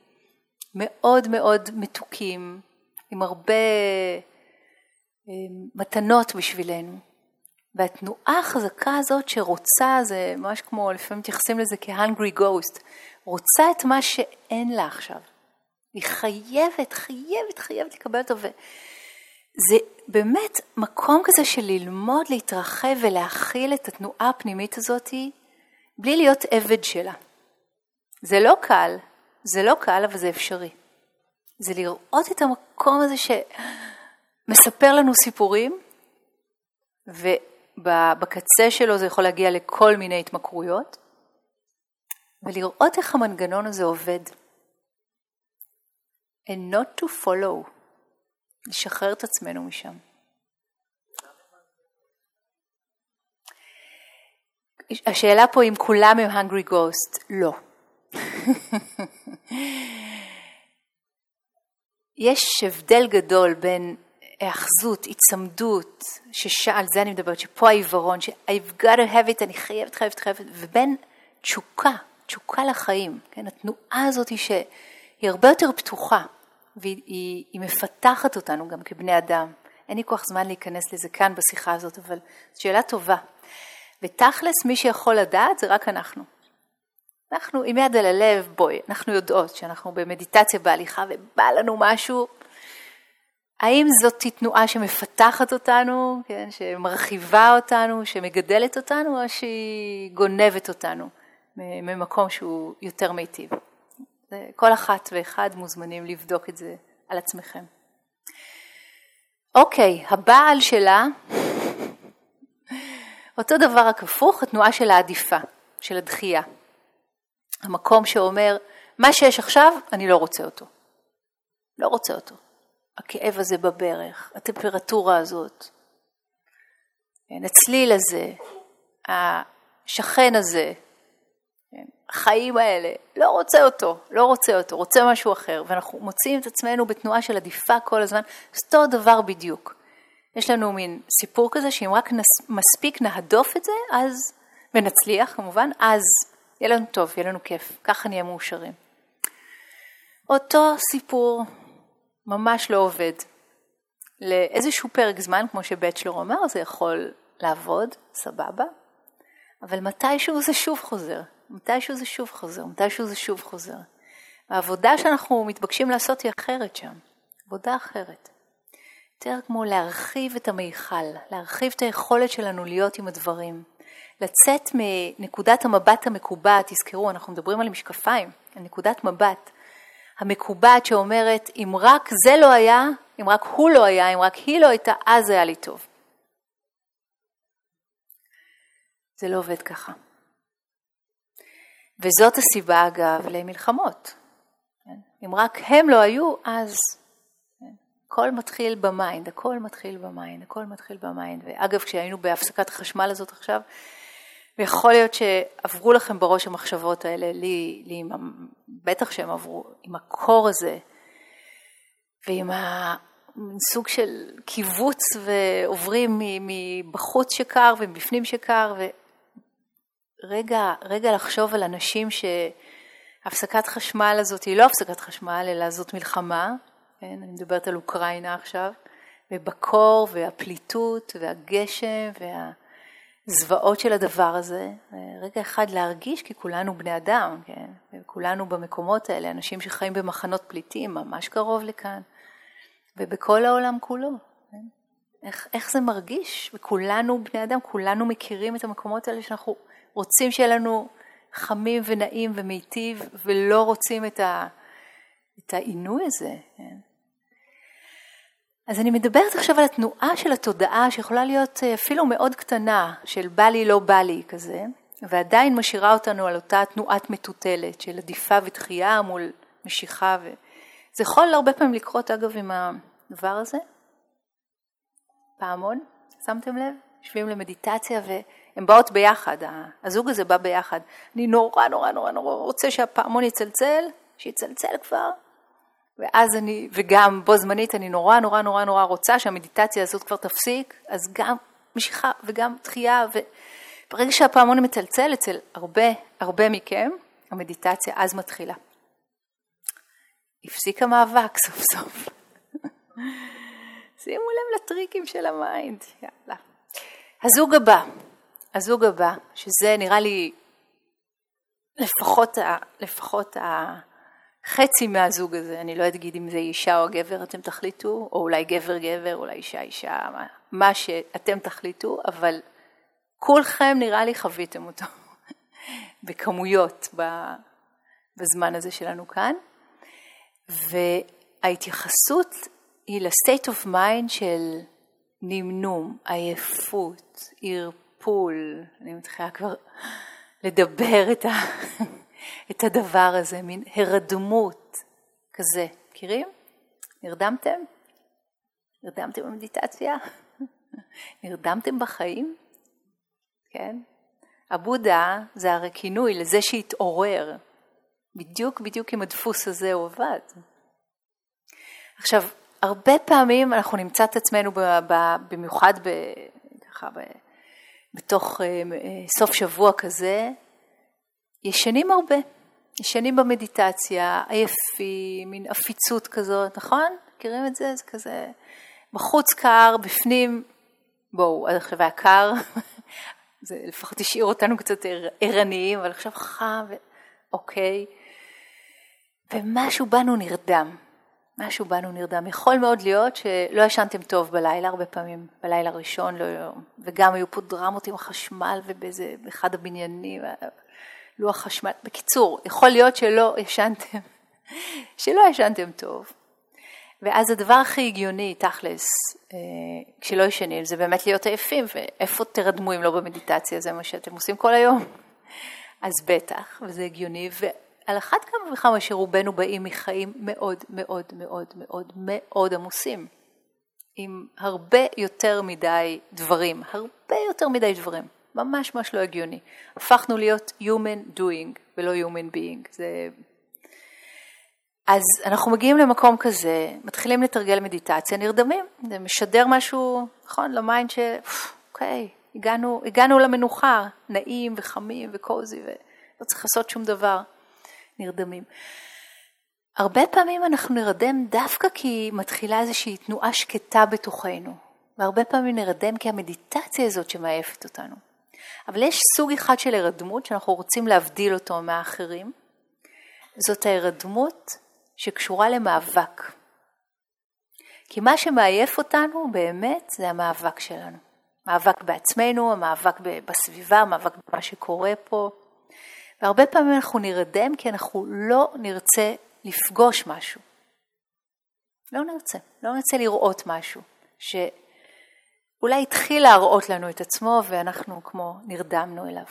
מאוד מאוד מתוקים, עם הרבה אה, מתנות בשבילנו. והתנועה החזקה הזאת שרוצה, זה ממש כמו, לפעמים מתייחסים לזה כ-hungry ghost, רוצה את מה שאין לה עכשיו. היא חייבת, חייבת, חייבת לקבל אותו. וזה באמת מקום כזה של ללמוד להתרחב ולהכיל את התנועה הפנימית הזאת בלי להיות עבד שלה. זה לא קל, זה לא קל, אבל זה אפשרי. זה לראות את המקום הזה שמספר לנו סיפורים, ובקצה שלו זה יכול להגיע לכל מיני התמכרויות, ולראות איך המנגנון הזה עובד. And not to follow, לשחרר את עצמנו משם. השאלה פה אם כולם הם hungry ghost, לא. יש הבדל גדול בין היאחזות, היצמדות, שעל זה אני מדברת, שפה העיוורון, ש-I've got to have it, אני חייבת, חייבת, חייבת, ובין תשוקה, תשוקה לחיים, כן, התנועה הזאת היא שהיא הרבה יותר פתוחה, והיא היא, היא מפתחת אותנו גם כבני אדם. אין לי כוח זמן להיכנס לזה כאן בשיחה הזאת, אבל זו שאלה טובה. ותכלס, מי שיכול לדעת זה רק אנחנו. אנחנו עם יד על הלב, בואי, אנחנו יודעות שאנחנו במדיטציה בהליכה ובא לנו משהו, האם זאת תנועה שמפתחת אותנו, כן, שמרחיבה אותנו, שמגדלת אותנו, או שהיא גונבת אותנו ממקום שהוא יותר מיטיב? כל אחת ואחד מוזמנים לבדוק את זה על עצמכם. אוקיי, הבעל שלה, אותו דבר רק הפוך, התנועה של העדיפה, של הדחייה. המקום שאומר, מה שיש עכשיו, אני לא רוצה אותו. לא רוצה אותו. הכאב הזה בברך, הטמפרטורה הזאת, כן, הצליל הזה, השכן הזה, כן, החיים האלה, לא רוצה אותו, לא רוצה אותו, רוצה משהו אחר, ואנחנו מוצאים את עצמנו בתנועה של עדיפה כל הזמן, זה אותו דבר בדיוק. יש לנו מין סיפור כזה שאם רק נס, מספיק נהדוף את זה, אז, ונצליח כמובן, אז יהיה לנו טוב, יהיה לנו כיף, ככה נהיה מאושרים. אותו סיפור ממש לא עובד. לאיזשהו פרק זמן, כמו שבצ'לר אומר, זה יכול לעבוד, סבבה, אבל מתישהו זה שוב חוזר, מתישהו זה שוב חוזר, מתישהו זה שוב חוזר. העבודה שאנחנו מתבקשים לעשות היא אחרת שם, עבודה אחרת. יותר כמו להרחיב את המיכל, להרחיב את היכולת שלנו להיות עם הדברים, לצאת מנקודת המבט המקובעת, תזכרו, אנחנו מדברים על משקפיים, על נקודת מבט המקובעת שאומרת, אם רק זה לא היה, אם רק הוא לא היה, אם רק היא לא הייתה, אז היה לי טוב. זה לא עובד ככה. וזאת הסיבה, אגב, למלחמות. אם רק הם לא היו, אז? הכל מתחיל ב mind, הכל מתחיל ב mind, הכל מתחיל ב mind. ואגב, כשהיינו בהפסקת החשמל הזאת עכשיו, ויכול להיות שעברו לכם בראש המחשבות האלה, לי, לי בטח שהם עברו, עם הקור הזה, ועם הסוג של קיבוץ ועוברים מבחוץ שקר ומבפנים שקר, ורגע רגע לחשוב על אנשים שהפסקת חשמל הזאת היא לא הפסקת חשמל, אלא זאת מלחמה, כן? אני מדברת על אוקראינה עכשיו, ובקור והפליטות והגשם וה... הזוועות של הדבר הזה, רגע אחד להרגיש כי כולנו בני אדם, כן? וכולנו במקומות האלה, אנשים שחיים במחנות פליטים ממש קרוב לכאן, ובכל העולם כולו. כן? איך, איך זה מרגיש? וכולנו בני אדם, כולנו מכירים את המקומות האלה שאנחנו רוצים שיהיה לנו חמים ונעים ומיטיב, ולא רוצים את את העינוי הזה. כן? אז אני מדברת עכשיו על התנועה של התודעה שיכולה להיות אה, אפילו מאוד קטנה, של בא לי לא בא לי כזה, ועדיין משאירה אותנו על אותה תנועת מטוטלת של עדיפה ותחייה מול משיכה. ו... זה יכול הרבה פעמים לקרות אגב עם הדבר הזה. פעמון, שמתם לב? יושבים למדיטציה והן באות ביחד, הזוג הזה בא ביחד. אני נורא נורא נורא נורא רוצה שהפעמון יצלצל, שיצלצל כבר, ואז אני, וגם בו זמנית אני נורא נורא נורא נורא רוצה שהמדיטציה הזאת כבר תפסיק, אז גם משיכה וגם דחייה, וברגע שהפעמון מצלצל אצל הרבה הרבה מכם, המדיטציה אז מתחילה. הפסיק המאבק סוף סוף. שימו לב לטריקים של ה mind, יאללה. הזוג הבא, הזוג הבא, שזה נראה לי לפחות, לפחות חצי מהזוג הזה, אני לא אגיד אם זה אישה או גבר, אתם תחליטו, או אולי גבר גבר, אולי אישה אישה, מה, מה שאתם תחליטו, אבל כולכם נראה לי חוויתם אותו בכמויות בזמן הזה שלנו כאן, וההתייחסות היא ל-state of mind של נמנום, עייפות, ערפול, אני מתחילה כבר לדבר את ה... את הדבר הזה, מין הרדמות כזה. מכירים? נרדמתם? נרדמתם במדיטציה? נרדמתם בחיים? כן? הבודה זה הרי כינוי לזה שהתעורר. בדיוק בדיוק עם הדפוס הזה הוא עבד. עכשיו, הרבה פעמים אנחנו נמצא את עצמנו במיוחד ב, ככה, ב, בתוך אה, אה, סוף שבוע כזה, ישנים הרבה, ישנים במדיטציה, עייפים, מין עפיצות כזאת, נכון? מכירים את זה? זה כזה בחוץ קר, בפנים, בואו, עד עכשיו היה קר, זה לפחות השאיר אותנו קצת ערניים, אבל עכשיו חם, ואוקיי. ומשהו בנו נרדם, משהו בנו נרדם. יכול מאוד להיות שלא ישנתם טוב בלילה, הרבה פעמים, בלילה הראשון, לא, וגם היו פה דרמות עם החשמל ובאיזה, באחד הבניינים, לוח חשמל. בקיצור, יכול להיות שלא ישנתם, שלא ישנתם טוב. ואז הדבר הכי הגיוני, תכלס, אה, כשלא ישנים, זה באמת להיות עייפים, ואיפה תרדמו אם לא במדיטציה, זה מה שאתם עושים כל היום. אז בטח, וזה הגיוני, ועל אחת כמה וכמה שרובנו באים מחיים מאוד מאוד מאוד מאוד מאוד עמוסים, עם הרבה יותר מדי דברים, הרבה יותר מדי דברים. ממש ממש לא הגיוני. הפכנו להיות Human Doing ולא Human Being. זה... אז אנחנו מגיעים למקום כזה, מתחילים לתרגל מדיטציה, נרדמים, זה משדר משהו, נכון, ל mind ש... אוקיי, הגענו, הגענו למנוחה, נעים וחמים ו cozy ולא צריך לעשות שום דבר, נרדמים. הרבה פעמים אנחנו נרדם דווקא כי מתחילה איזושהי תנועה שקטה בתוכנו, והרבה פעמים נרדם כי המדיטציה הזאת שמעייפת אותנו. אבל יש סוג אחד של הרדמות שאנחנו רוצים להבדיל אותו מהאחרים. זאת ההרדמות שקשורה למאבק. כי מה שמעייף אותנו באמת זה המאבק שלנו. מאבק בעצמנו, המאבק בסביבה, המאבק במה שקורה פה. והרבה פעמים אנחנו נרדם כי אנחנו לא נרצה לפגוש משהו. לא נרצה, לא נרצה לראות משהו. ש... אולי התחיל להראות לנו את עצמו ואנחנו כמו נרדמנו אליו.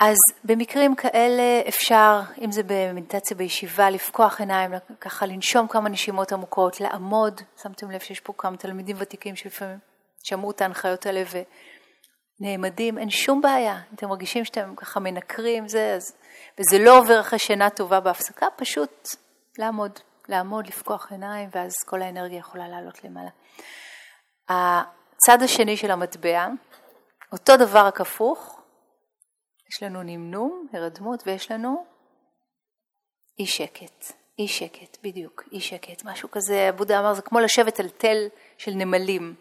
אז במקרים כאלה אפשר, אם זה במדיטציה בישיבה, לפקוח עיניים, ככה לנשום כמה נשימות עמוקות, לעמוד, שמתם לב שיש פה כמה תלמידים ותיקים שלפעמים שמעו את ההנחיות האלה ונעמדים, אין שום בעיה, אם אתם מרגישים שאתם ככה מנקרים, זה, אז, וזה לא עובר אחרי שינה טובה בהפסקה, פשוט לעמוד, לעמוד, לפקוח עיניים, ואז כל האנרגיה יכולה לעלות למעלה. הצד השני של המטבע, אותו דבר רק הפוך, יש לנו נמנום, הרדמות, ויש לנו אי שקט, אי שקט, בדיוק, אי שקט, משהו כזה, בודה אמר, זה כמו לשבת על תל של נמלים.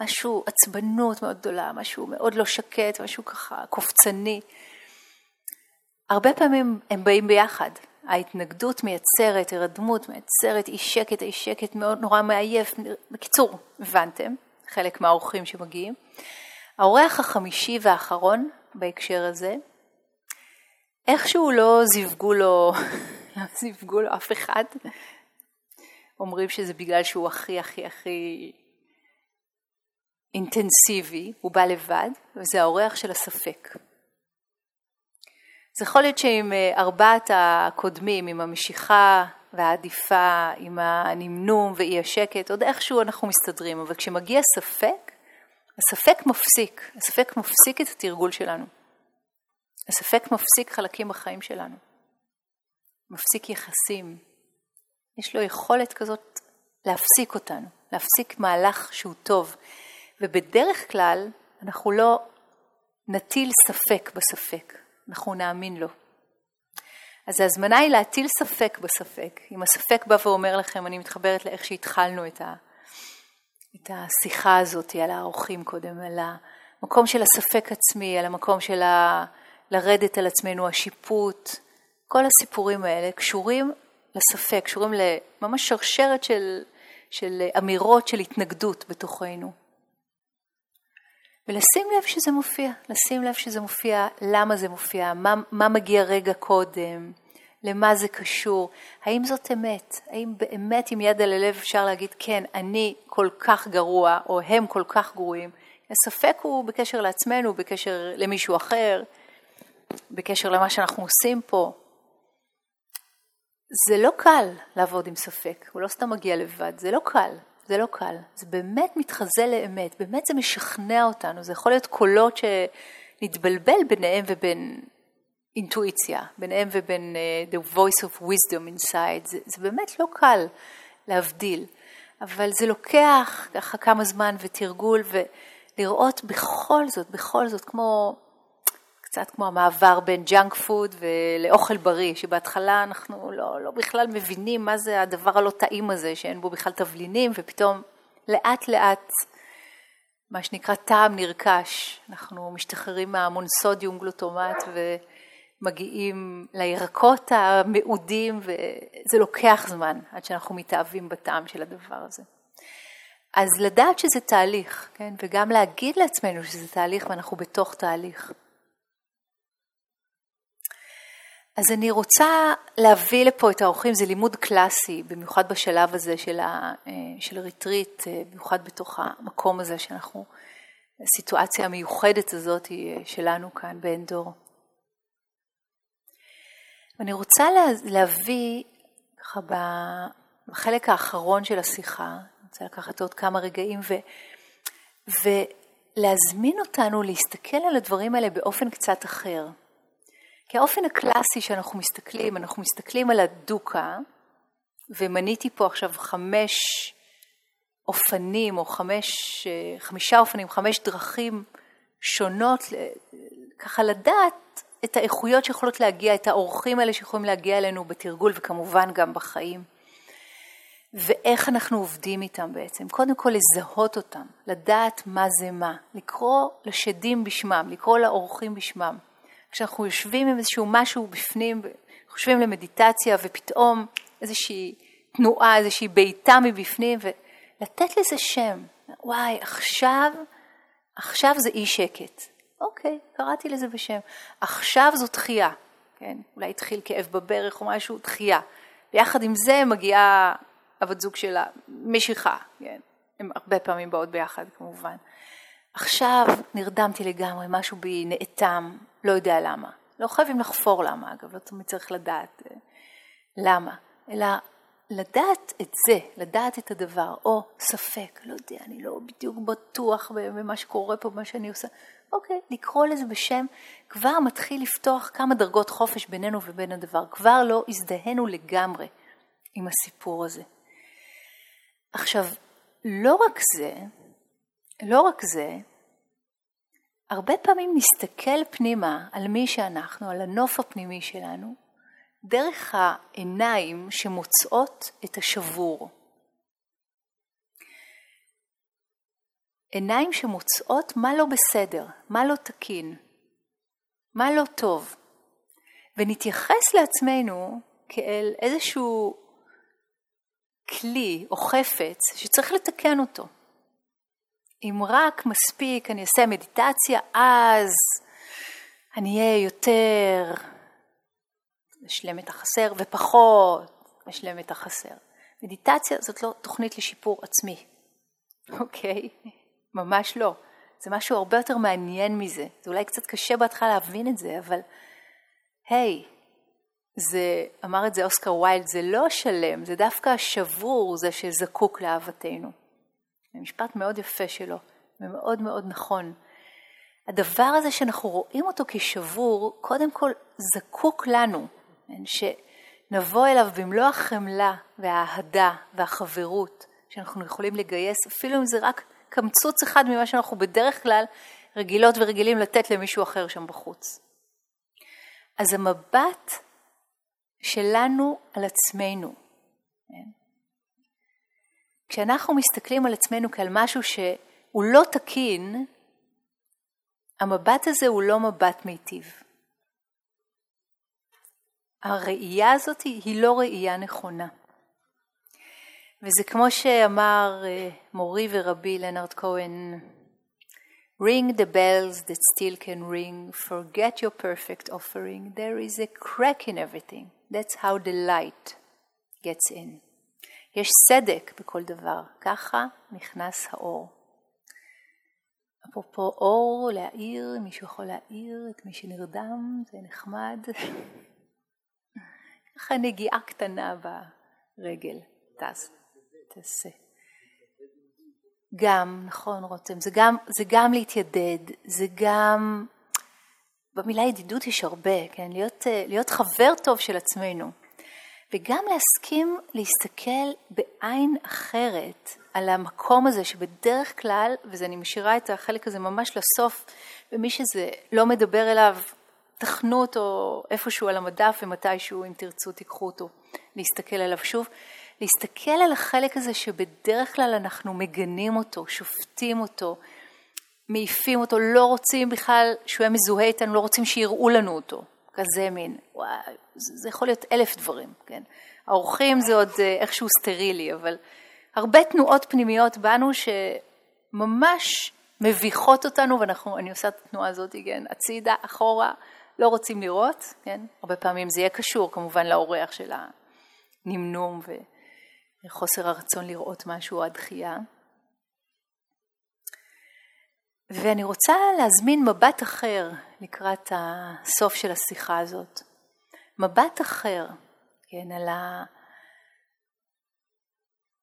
משהו, עצבנות מאוד גדולה, משהו מאוד לא שקט, משהו ככה קופצני. הרבה פעמים הם באים ביחד, ההתנגדות מייצרת, הרדמות מייצרת אי שקט, אי שקט מאוד נורא מעייף. בקיצור, הבנתם, חלק מהאורחים שמגיעים. האורח החמישי והאחרון בהקשר הזה, איכשהו לא זיווגו לו, לא זיווגו לו אף אחד. אומרים שזה בגלל שהוא הכי הכי הכי אינטנסיבי, הוא בא לבד, וזה האורח של הספק. אז יכול להיות שעם אה, ארבעת הקודמים, עם המשיכה והעדיפה, עם הנמנום ואי השקט, עוד איכשהו אנחנו מסתדרים, אבל כשמגיע ספק, הספק מפסיק, הספק מפסיק את התרגול שלנו. הספק מפסיק חלקים בחיים שלנו. מפסיק יחסים. יש לו יכולת כזאת להפסיק אותנו, להפסיק מהלך שהוא טוב. ובדרך כלל אנחנו לא נטיל ספק בספק, אנחנו נאמין לו. אז ההזמנה היא להטיל ספק בספק. אם הספק בא ואומר לכם, אני מתחברת לאיך שהתחלנו את, ה, את השיחה הזאת על האורחים קודם, על המקום של הספק עצמי, על המקום של ה, לרדת על עצמנו, השיפוט, כל הסיפורים האלה קשורים לספק, קשורים לממש שרשרת של, של אמירות של התנגדות בתוכנו. ולשים לב שזה מופיע, לשים לב שזה מופיע, למה זה מופיע, מה, מה מגיע רגע קודם, למה זה קשור, האם זאת אמת, האם באמת עם יד על הלב אפשר להגיד כן, אני כל כך גרוע, או הם כל כך גרועים. הספק הוא בקשר לעצמנו, בקשר למישהו אחר, בקשר למה שאנחנו עושים פה. זה לא קל לעבוד עם ספק, הוא לא סתם מגיע לבד, זה לא קל. זה לא קל, זה באמת מתחזה לאמת, באמת זה משכנע אותנו, זה יכול להיות קולות שנתבלבל ביניהם ובין אינטואיציה, ביניהם ובין uh, the voice of wisdom inside, זה, זה באמת לא קל להבדיל, אבל זה לוקח ככה כמה זמן ותרגול ולראות בכל זאת, בכל זאת, כמו קצת כמו המעבר בין ג'אנק פוד ולאוכל בריא, שבהתחלה אנחנו לא, לא בכלל מבינים מה זה הדבר הלא טעים הזה, שאין בו בכלל תבלינים, ופתאום לאט לאט, מה שנקרא טעם נרכש, אנחנו משתחררים מה monosodium glutamate ומגיעים לירקות המאודים, וזה לוקח זמן עד שאנחנו מתאהבים בטעם של הדבר הזה. אז לדעת שזה תהליך, כן? וגם להגיד לעצמנו שזה תהליך ואנחנו בתוך תהליך. אז אני רוצה להביא לפה את האורחים, זה לימוד קלאסי, במיוחד בשלב הזה של, ה, אה, של הריטריט, אה, במיוחד בתוך המקום הזה שאנחנו, הסיטואציה המיוחדת הזאת היא אה, שלנו כאן בעין דור. ואני רוצה להביא ככה בחלק האחרון של השיחה, אני רוצה לקחת עוד כמה רגעים ו, ולהזמין אותנו להסתכל על הדברים האלה באופן קצת אחר. כי האופן הקלאסי שאנחנו מסתכלים, אנחנו מסתכלים על הדוקה, ומניתי פה עכשיו חמש אופנים, או חמש, חמישה אופנים, חמש דרכים שונות, ככה לדעת את האיכויות שיכולות להגיע, את האורחים האלה שיכולים להגיע אלינו בתרגול, וכמובן גם בחיים. ואיך אנחנו עובדים איתם בעצם. קודם כל לזהות אותם, לדעת מה זה מה, לקרוא לשדים בשמם, לקרוא לאורחים בשמם. כשאנחנו יושבים עם איזשהו משהו בפנים, חושבים למדיטציה ופתאום איזושהי תנועה, איזושהי בעיטה מבפנים, ולתת לזה שם. וואי, עכשיו, עכשיו זה אי שקט. אוקיי, קראתי לזה בשם. עכשיו זו דחייה, כן? אולי התחיל כאב בברך או משהו, דחייה. ויחד עם זה מגיעה הבת זוג שלה, משיכה, כן? הן הרבה פעמים באות ביחד כמובן. עכשיו נרדמתי לגמרי, משהו בי נאטם, לא יודע למה. לא חייבים לחפור למה, אגב, לא תמיד צריך לדעת אה, למה, אלא לדעת את זה, לדעת את הדבר, או ספק, לא יודע, אני לא בדיוק בטוח במה שקורה פה, במה שאני עושה. אוקיי, לקרוא לזה בשם, כבר מתחיל לפתוח כמה דרגות חופש בינינו ובין הדבר, כבר לא הזדהינו לגמרי עם הסיפור הזה. עכשיו, לא רק זה, לא רק זה, הרבה פעמים נסתכל פנימה על מי שאנחנו, על הנוף הפנימי שלנו, דרך העיניים שמוצאות את השבור. עיניים שמוצאות מה לא בסדר, מה לא תקין, מה לא טוב, ונתייחס לעצמנו כאל איזשהו כלי או חפץ שצריך לתקן אותו. אם רק מספיק אני אעשה מדיטציה, אז אני אהיה יותר לשלם את החסר ופחות לשלם את החסר. מדיטציה זאת לא תוכנית לשיפור עצמי, אוקיי? ממש לא. זה משהו הרבה יותר מעניין מזה. זה אולי קצת קשה בהתחלה להבין את זה, אבל היי, hey, זה, אמר את זה אוסקר ויילד, זה לא שלם, זה דווקא השבור זה שזקוק לאהבתנו. משפט מאוד יפה שלו, ומאוד מאוד נכון. הדבר הזה שאנחנו רואים אותו כשבור, קודם כל זקוק לנו, כן? שנבוא אליו במלוא החמלה והאהדה והחברות שאנחנו יכולים לגייס, אפילו אם זה רק קמצוץ אחד ממה שאנחנו בדרך כלל רגילות ורגילים לתת למישהו אחר שם בחוץ. אז המבט שלנו על עצמנו, כן? כשאנחנו מסתכלים על עצמנו כעל משהו שהוא לא תקין, המבט הזה הוא לא מבט מיטיב. הראייה הזאת היא לא ראייה נכונה. וזה כמו שאמר אה, מורי ורבי לנארד כהן, Ring the bells that still can ring, forget your perfect offering, there is a crack in everything. That's how the light gets in. יש סדק בכל דבר, ככה נכנס האור. אפרופו אור, להאיר, מישהו יכול להאיר את מי שנרדם, זה נחמד. ככה נגיעה קטנה ברגל, טס, תעשה. גם, נכון רותם, זה גם, זה גם להתיידד, זה גם, במילה ידידות יש הרבה, כן? להיות, להיות חבר טוב של עצמנו. וגם להסכים להסתכל בעין אחרת על המקום הזה שבדרך כלל, ואני משאירה את החלק הזה ממש לסוף, ומי שזה לא מדבר אליו, תחנו אותו איפשהו על המדף ומתישהו, אם תרצו, תיקחו אותו, להסתכל עליו שוב. להסתכל על החלק הזה שבדרך כלל אנחנו מגנים אותו, שופטים אותו, מעיפים אותו, לא רוצים בכלל שהוא יהיה מזוהה איתנו, לא רוצים שיראו לנו אותו. כזה מין, וואי, זה יכול להיות אלף דברים, כן? האורחים זה עוד אה, איכשהו סטרילי, אבל הרבה תנועות פנימיות בנו שממש מביכות אותנו, ואני עושה את התנועה הזאת, כן, הצידה, אחורה, לא רוצים לראות, כן? הרבה פעמים זה יהיה קשור כמובן לאורח של הנמנום וחוסר הרצון לראות משהו או הדחייה. ואני רוצה להזמין מבט אחר לקראת הסוף של השיחה הזאת. מבט אחר, כן, על, ה...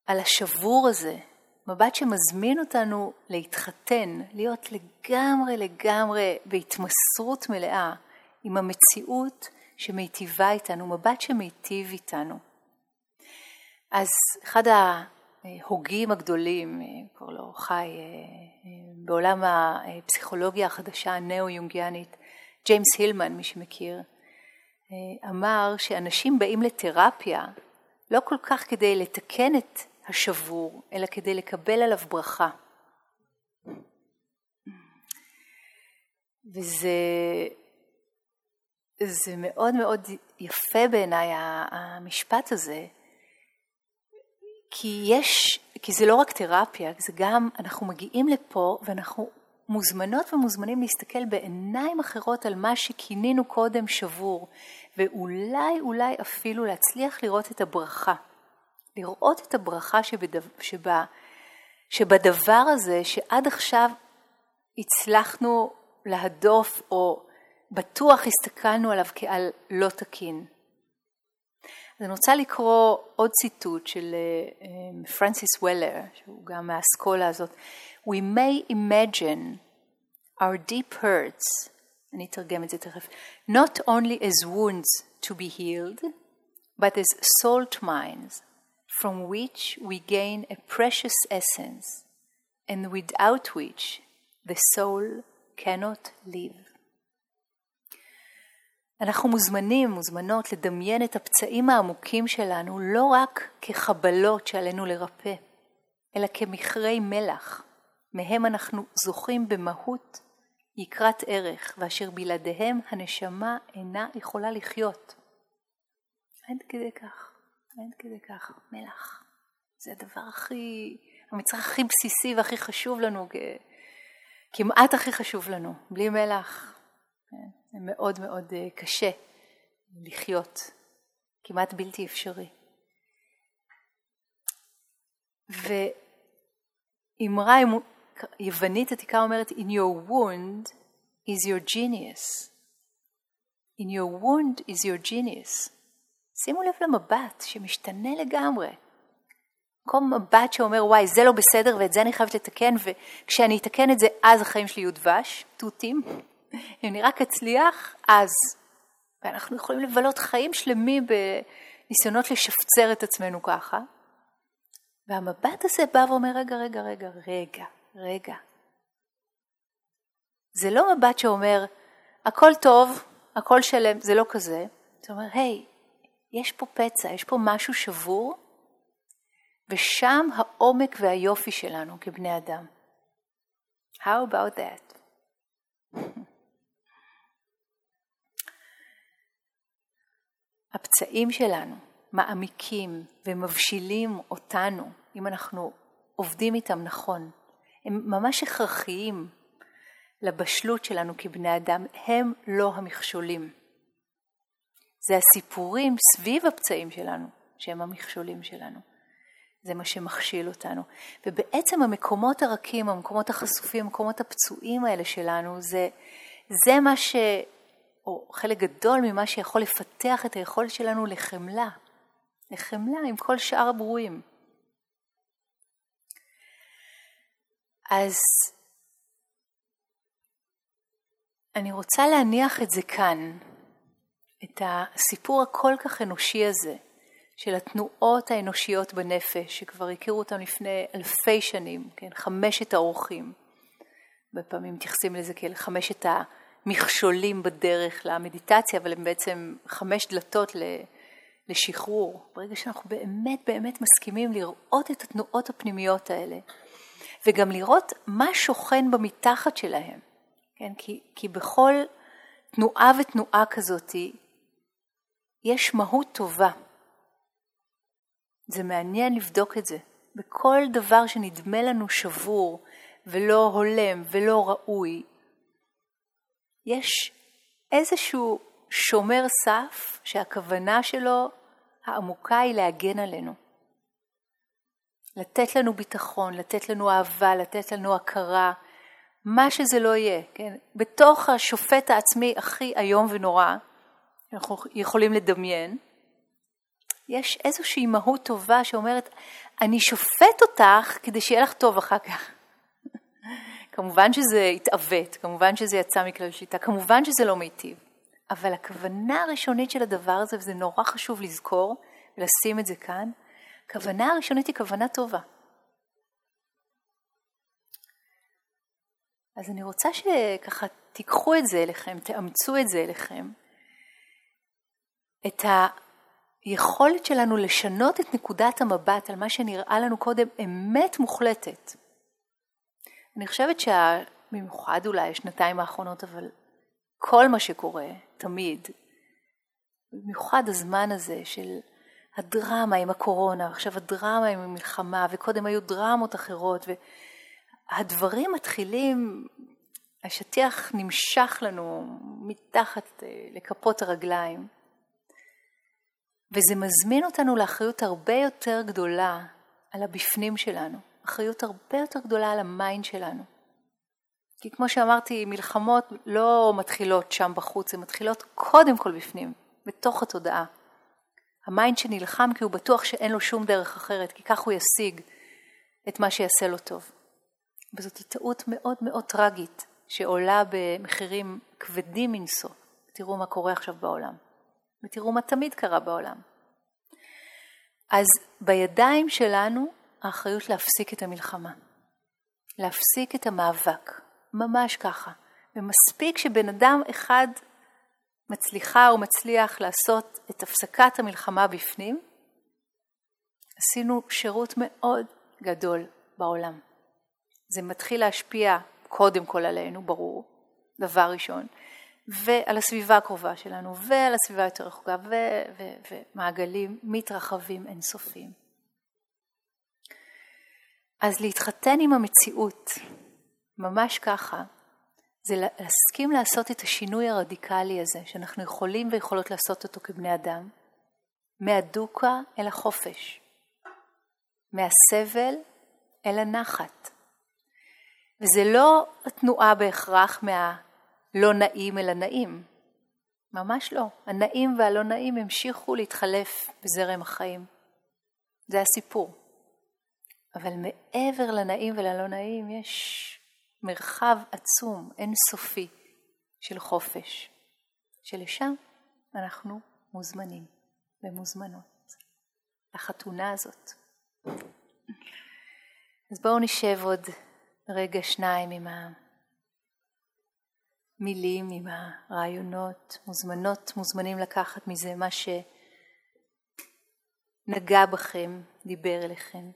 על השבור הזה, מבט שמזמין אותנו להתחתן, להיות לגמרי לגמרי בהתמסרות מלאה עם המציאות שמיטיבה איתנו, מבט שמיטיב איתנו. אז אחד ההוגים הגדולים, קורא לו חי, בעולם הפסיכולוגיה החדשה הנאו-יונגיאנית, ג'יימס הילמן, מי שמכיר, אמר שאנשים באים לתרפיה לא כל כך כדי לתקן את השבור, אלא כדי לקבל עליו ברכה. וזה זה מאוד מאוד יפה בעיניי המשפט הזה, כי יש, כי זה לא רק תרפיה, זה גם, אנחנו מגיעים לפה ואנחנו מוזמנות ומוזמנים להסתכל בעיניים אחרות על מה שכינינו קודם שבור, ואולי אולי אפילו להצליח לראות את הברכה. לראות את הברכה שבדו, שבה, שבדבר הזה שעד עכשיו הצלחנו להדוף או בטוח הסתכלנו עליו כעל לא תקין. אז אני רוצה לקרוא עוד ציטוט של פרנסיס וולר, שהוא גם מהאסכולה הזאת. We may imagine our deep hurts, אני אתרגם את זה תכף, not only as wounds to be healed, but as salt mines from which we gain a precious essence and without which the soul cannot live. אנחנו מוזמנים, מוזמנות, לדמיין את הפצעים העמוקים שלנו לא רק כחבלות שעלינו לרפא, אלא כמכרי מלח, מהם אנחנו זוכים במהות יקרת ערך, ואשר בלעדיהם הנשמה אינה יכולה לחיות. עד כדי כך, עד כדי כך, מלח. זה הדבר הכי, המצרך הכי בסיסי והכי חשוב לנו, כמעט הכי חשוב לנו. בלי מלח, כן, זה מאוד מאוד אה, קשה לחיות, כמעט בלתי אפשרי. ואמרה יוונית עתיקה אומרת, In your wound is your genius. In your wound is your genius. שימו לב למבט שמשתנה לגמרי. במקום מבט שאומר, וואי, זה לא בסדר ואת זה אני חייבת לתקן, וכשאני אתקן את זה, אז החיים שלי יהיו דבש, תותים. אם אני רק אצליח, אז. ואנחנו יכולים לבלות חיים שלמים בניסיונות לשפצר את עצמנו ככה. והמבט הזה בא ואומר, רגע, רגע, רגע, רגע, רגע. זה לא מבט שאומר, הכל טוב, הכל שלם, זה לא כזה. זה אומר, היי, יש פה פצע, יש פה משהו שבור, ושם העומק והיופי שלנו כבני אדם. How about that? הפצעים שלנו מעמיקים ומבשילים אותנו, אם אנחנו עובדים איתם נכון. הם ממש הכרחיים לבשלות שלנו כבני אדם, הם לא המכשולים. זה הסיפורים סביב הפצעים שלנו שהם המכשולים שלנו. זה מה שמכשיל אותנו. ובעצם המקומות הרכים, המקומות החשופים, המקומות הפצועים האלה שלנו, זה, זה מה ש... או חלק גדול ממה שיכול לפתח את היכולת שלנו לחמלה. לחמלה עם כל שאר הברואים. אז אני רוצה להניח את זה כאן, את הסיפור הכל כך אנושי הזה, של התנועות האנושיות בנפש, שכבר הכירו אותם לפני אלפי שנים, כן, חמשת האורחים. הרבה פעמים מתייחסים לזה כאל חמשת המכשולים בדרך למדיטציה, אבל הם בעצם חמש דלתות לשחרור. ברגע שאנחנו באמת באמת מסכימים לראות את התנועות הפנימיות האלה, וגם לראות מה שוכן במתחת שלהם. כן? כי, כי בכל תנועה ותנועה כזאת יש מהות טובה. זה מעניין לבדוק את זה. בכל דבר שנדמה לנו שבור ולא הולם ולא ראוי, יש איזשהו שומר סף שהכוונה שלו העמוקה היא להגן עלינו. לתת לנו ביטחון, לתת לנו אהבה, לתת לנו הכרה, מה שזה לא יהיה, כן? בתוך השופט העצמי הכי איום ונורא, אנחנו יכולים לדמיין, יש איזושהי מהות טובה שאומרת, אני שופט אותך כדי שיהיה לך טוב אחר כך. כמובן שזה התעוות, כמובן שזה יצא מכלל שיטה, כמובן שזה לא מיטיב, אבל הכוונה הראשונית של הדבר הזה, וזה נורא חשוב לזכור ולשים את זה כאן, הכוונה הראשונית היא כוונה טובה. אז אני רוצה שככה תיקחו את זה אליכם, תאמצו את זה אליכם, את היכולת שלנו לשנות את נקודת המבט על מה שנראה לנו קודם אמת מוחלטת. אני חושבת שבמיוחד אולי השנתיים האחרונות, אבל כל מה שקורה, תמיד, במיוחד הזמן הזה של הדרמה עם הקורונה, עכשיו הדרמה עם המלחמה, וקודם היו דרמות אחרות, והדברים מתחילים, השטיח נמשך לנו מתחת אה, לכפות הרגליים, וזה מזמין אותנו לאחריות הרבה יותר גדולה על הבפנים שלנו, אחריות הרבה יותר גדולה על ה mind שלנו. כי כמו שאמרתי, מלחמות לא מתחילות שם בחוץ, הן מתחילות קודם כל בפנים, בתוך התודעה. ה mind שנלחם כי הוא בטוח שאין לו שום דרך אחרת, כי כך הוא ישיג את מה שיעשה לו טוב. וזאת טעות מאוד מאוד טרגית, שעולה במחירים כבדים מנשוא. תראו מה קורה עכשיו בעולם, ותראו מה תמיד קרה בעולם. אז בידיים שלנו האחריות להפסיק את המלחמה, להפסיק את המאבק, ממש ככה. ומספיק שבן אדם אחד מצליחה או מצליח לעשות את הפסקת המלחמה בפנים, עשינו שירות מאוד גדול בעולם. זה מתחיל להשפיע קודם כל עלינו, ברור, דבר ראשון, ועל הסביבה הקרובה שלנו, ועל הסביבה היותר רחוקה, ומעגלים מתרחבים אינסופיים. אז להתחתן עם המציאות, ממש ככה, זה להסכים לעשות את השינוי הרדיקלי הזה, שאנחנו יכולים ויכולות לעשות אותו כבני אדם, מהדוקה אל החופש, מהסבל אל הנחת. וזה לא התנועה בהכרח מהלא נעים אל הנעים, ממש לא. הנעים והלא נעים המשיכו להתחלף בזרם החיים. זה הסיפור. אבל מעבר לנעים וללא נעים יש מרחב עצום, אינסופי, של חופש, שלשם אנחנו מוזמנים ומוזמנות, לחתונה הזאת. אז בואו נשב עוד רגע שניים עם המילים, עם הרעיונות, מוזמנות, מוזמנים לקחת מזה מה שנגע בכם, דיבר אליכם.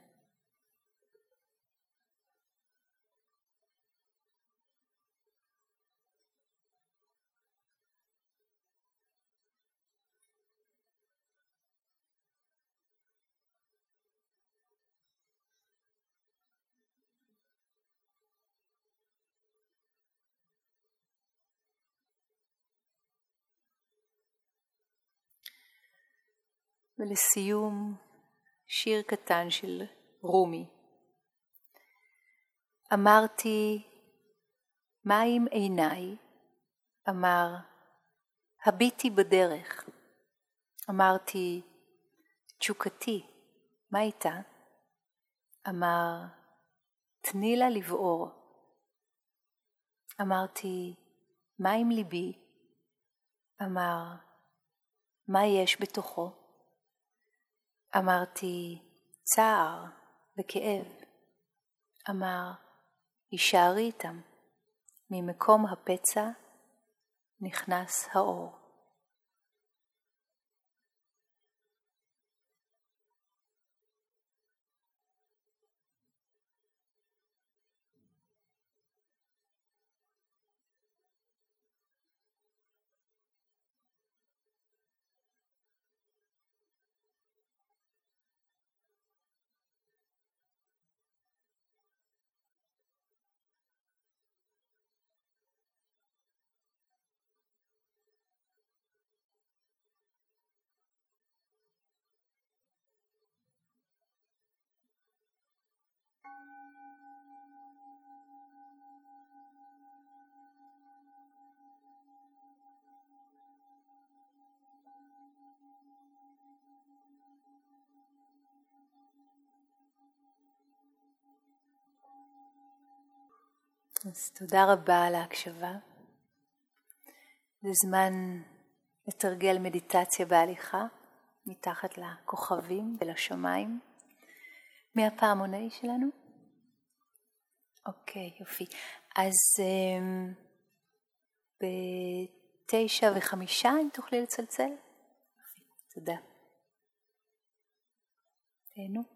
ולסיום, שיר קטן של רומי. אמרתי, מה עם עיניי? אמר, הביטי בדרך. אמרתי, תשוקתי, מה איתה? אמר, תני לה לבעור. אמרתי, מה עם ליבי? אמר, מה יש בתוכו? אמרתי צער וכאב. אמר, הישארי איתם, ממקום הפצע נכנס האור. אז תודה רבה על ההקשבה. זה זמן לתרגל מדיטציה בהליכה מתחת לכוכבים ולשמיים. מי הפעמוני שלנו? אוקיי, יופי. אז um, בתשע וחמישה, אם תוכלי לצלצל? תודה. תהנו.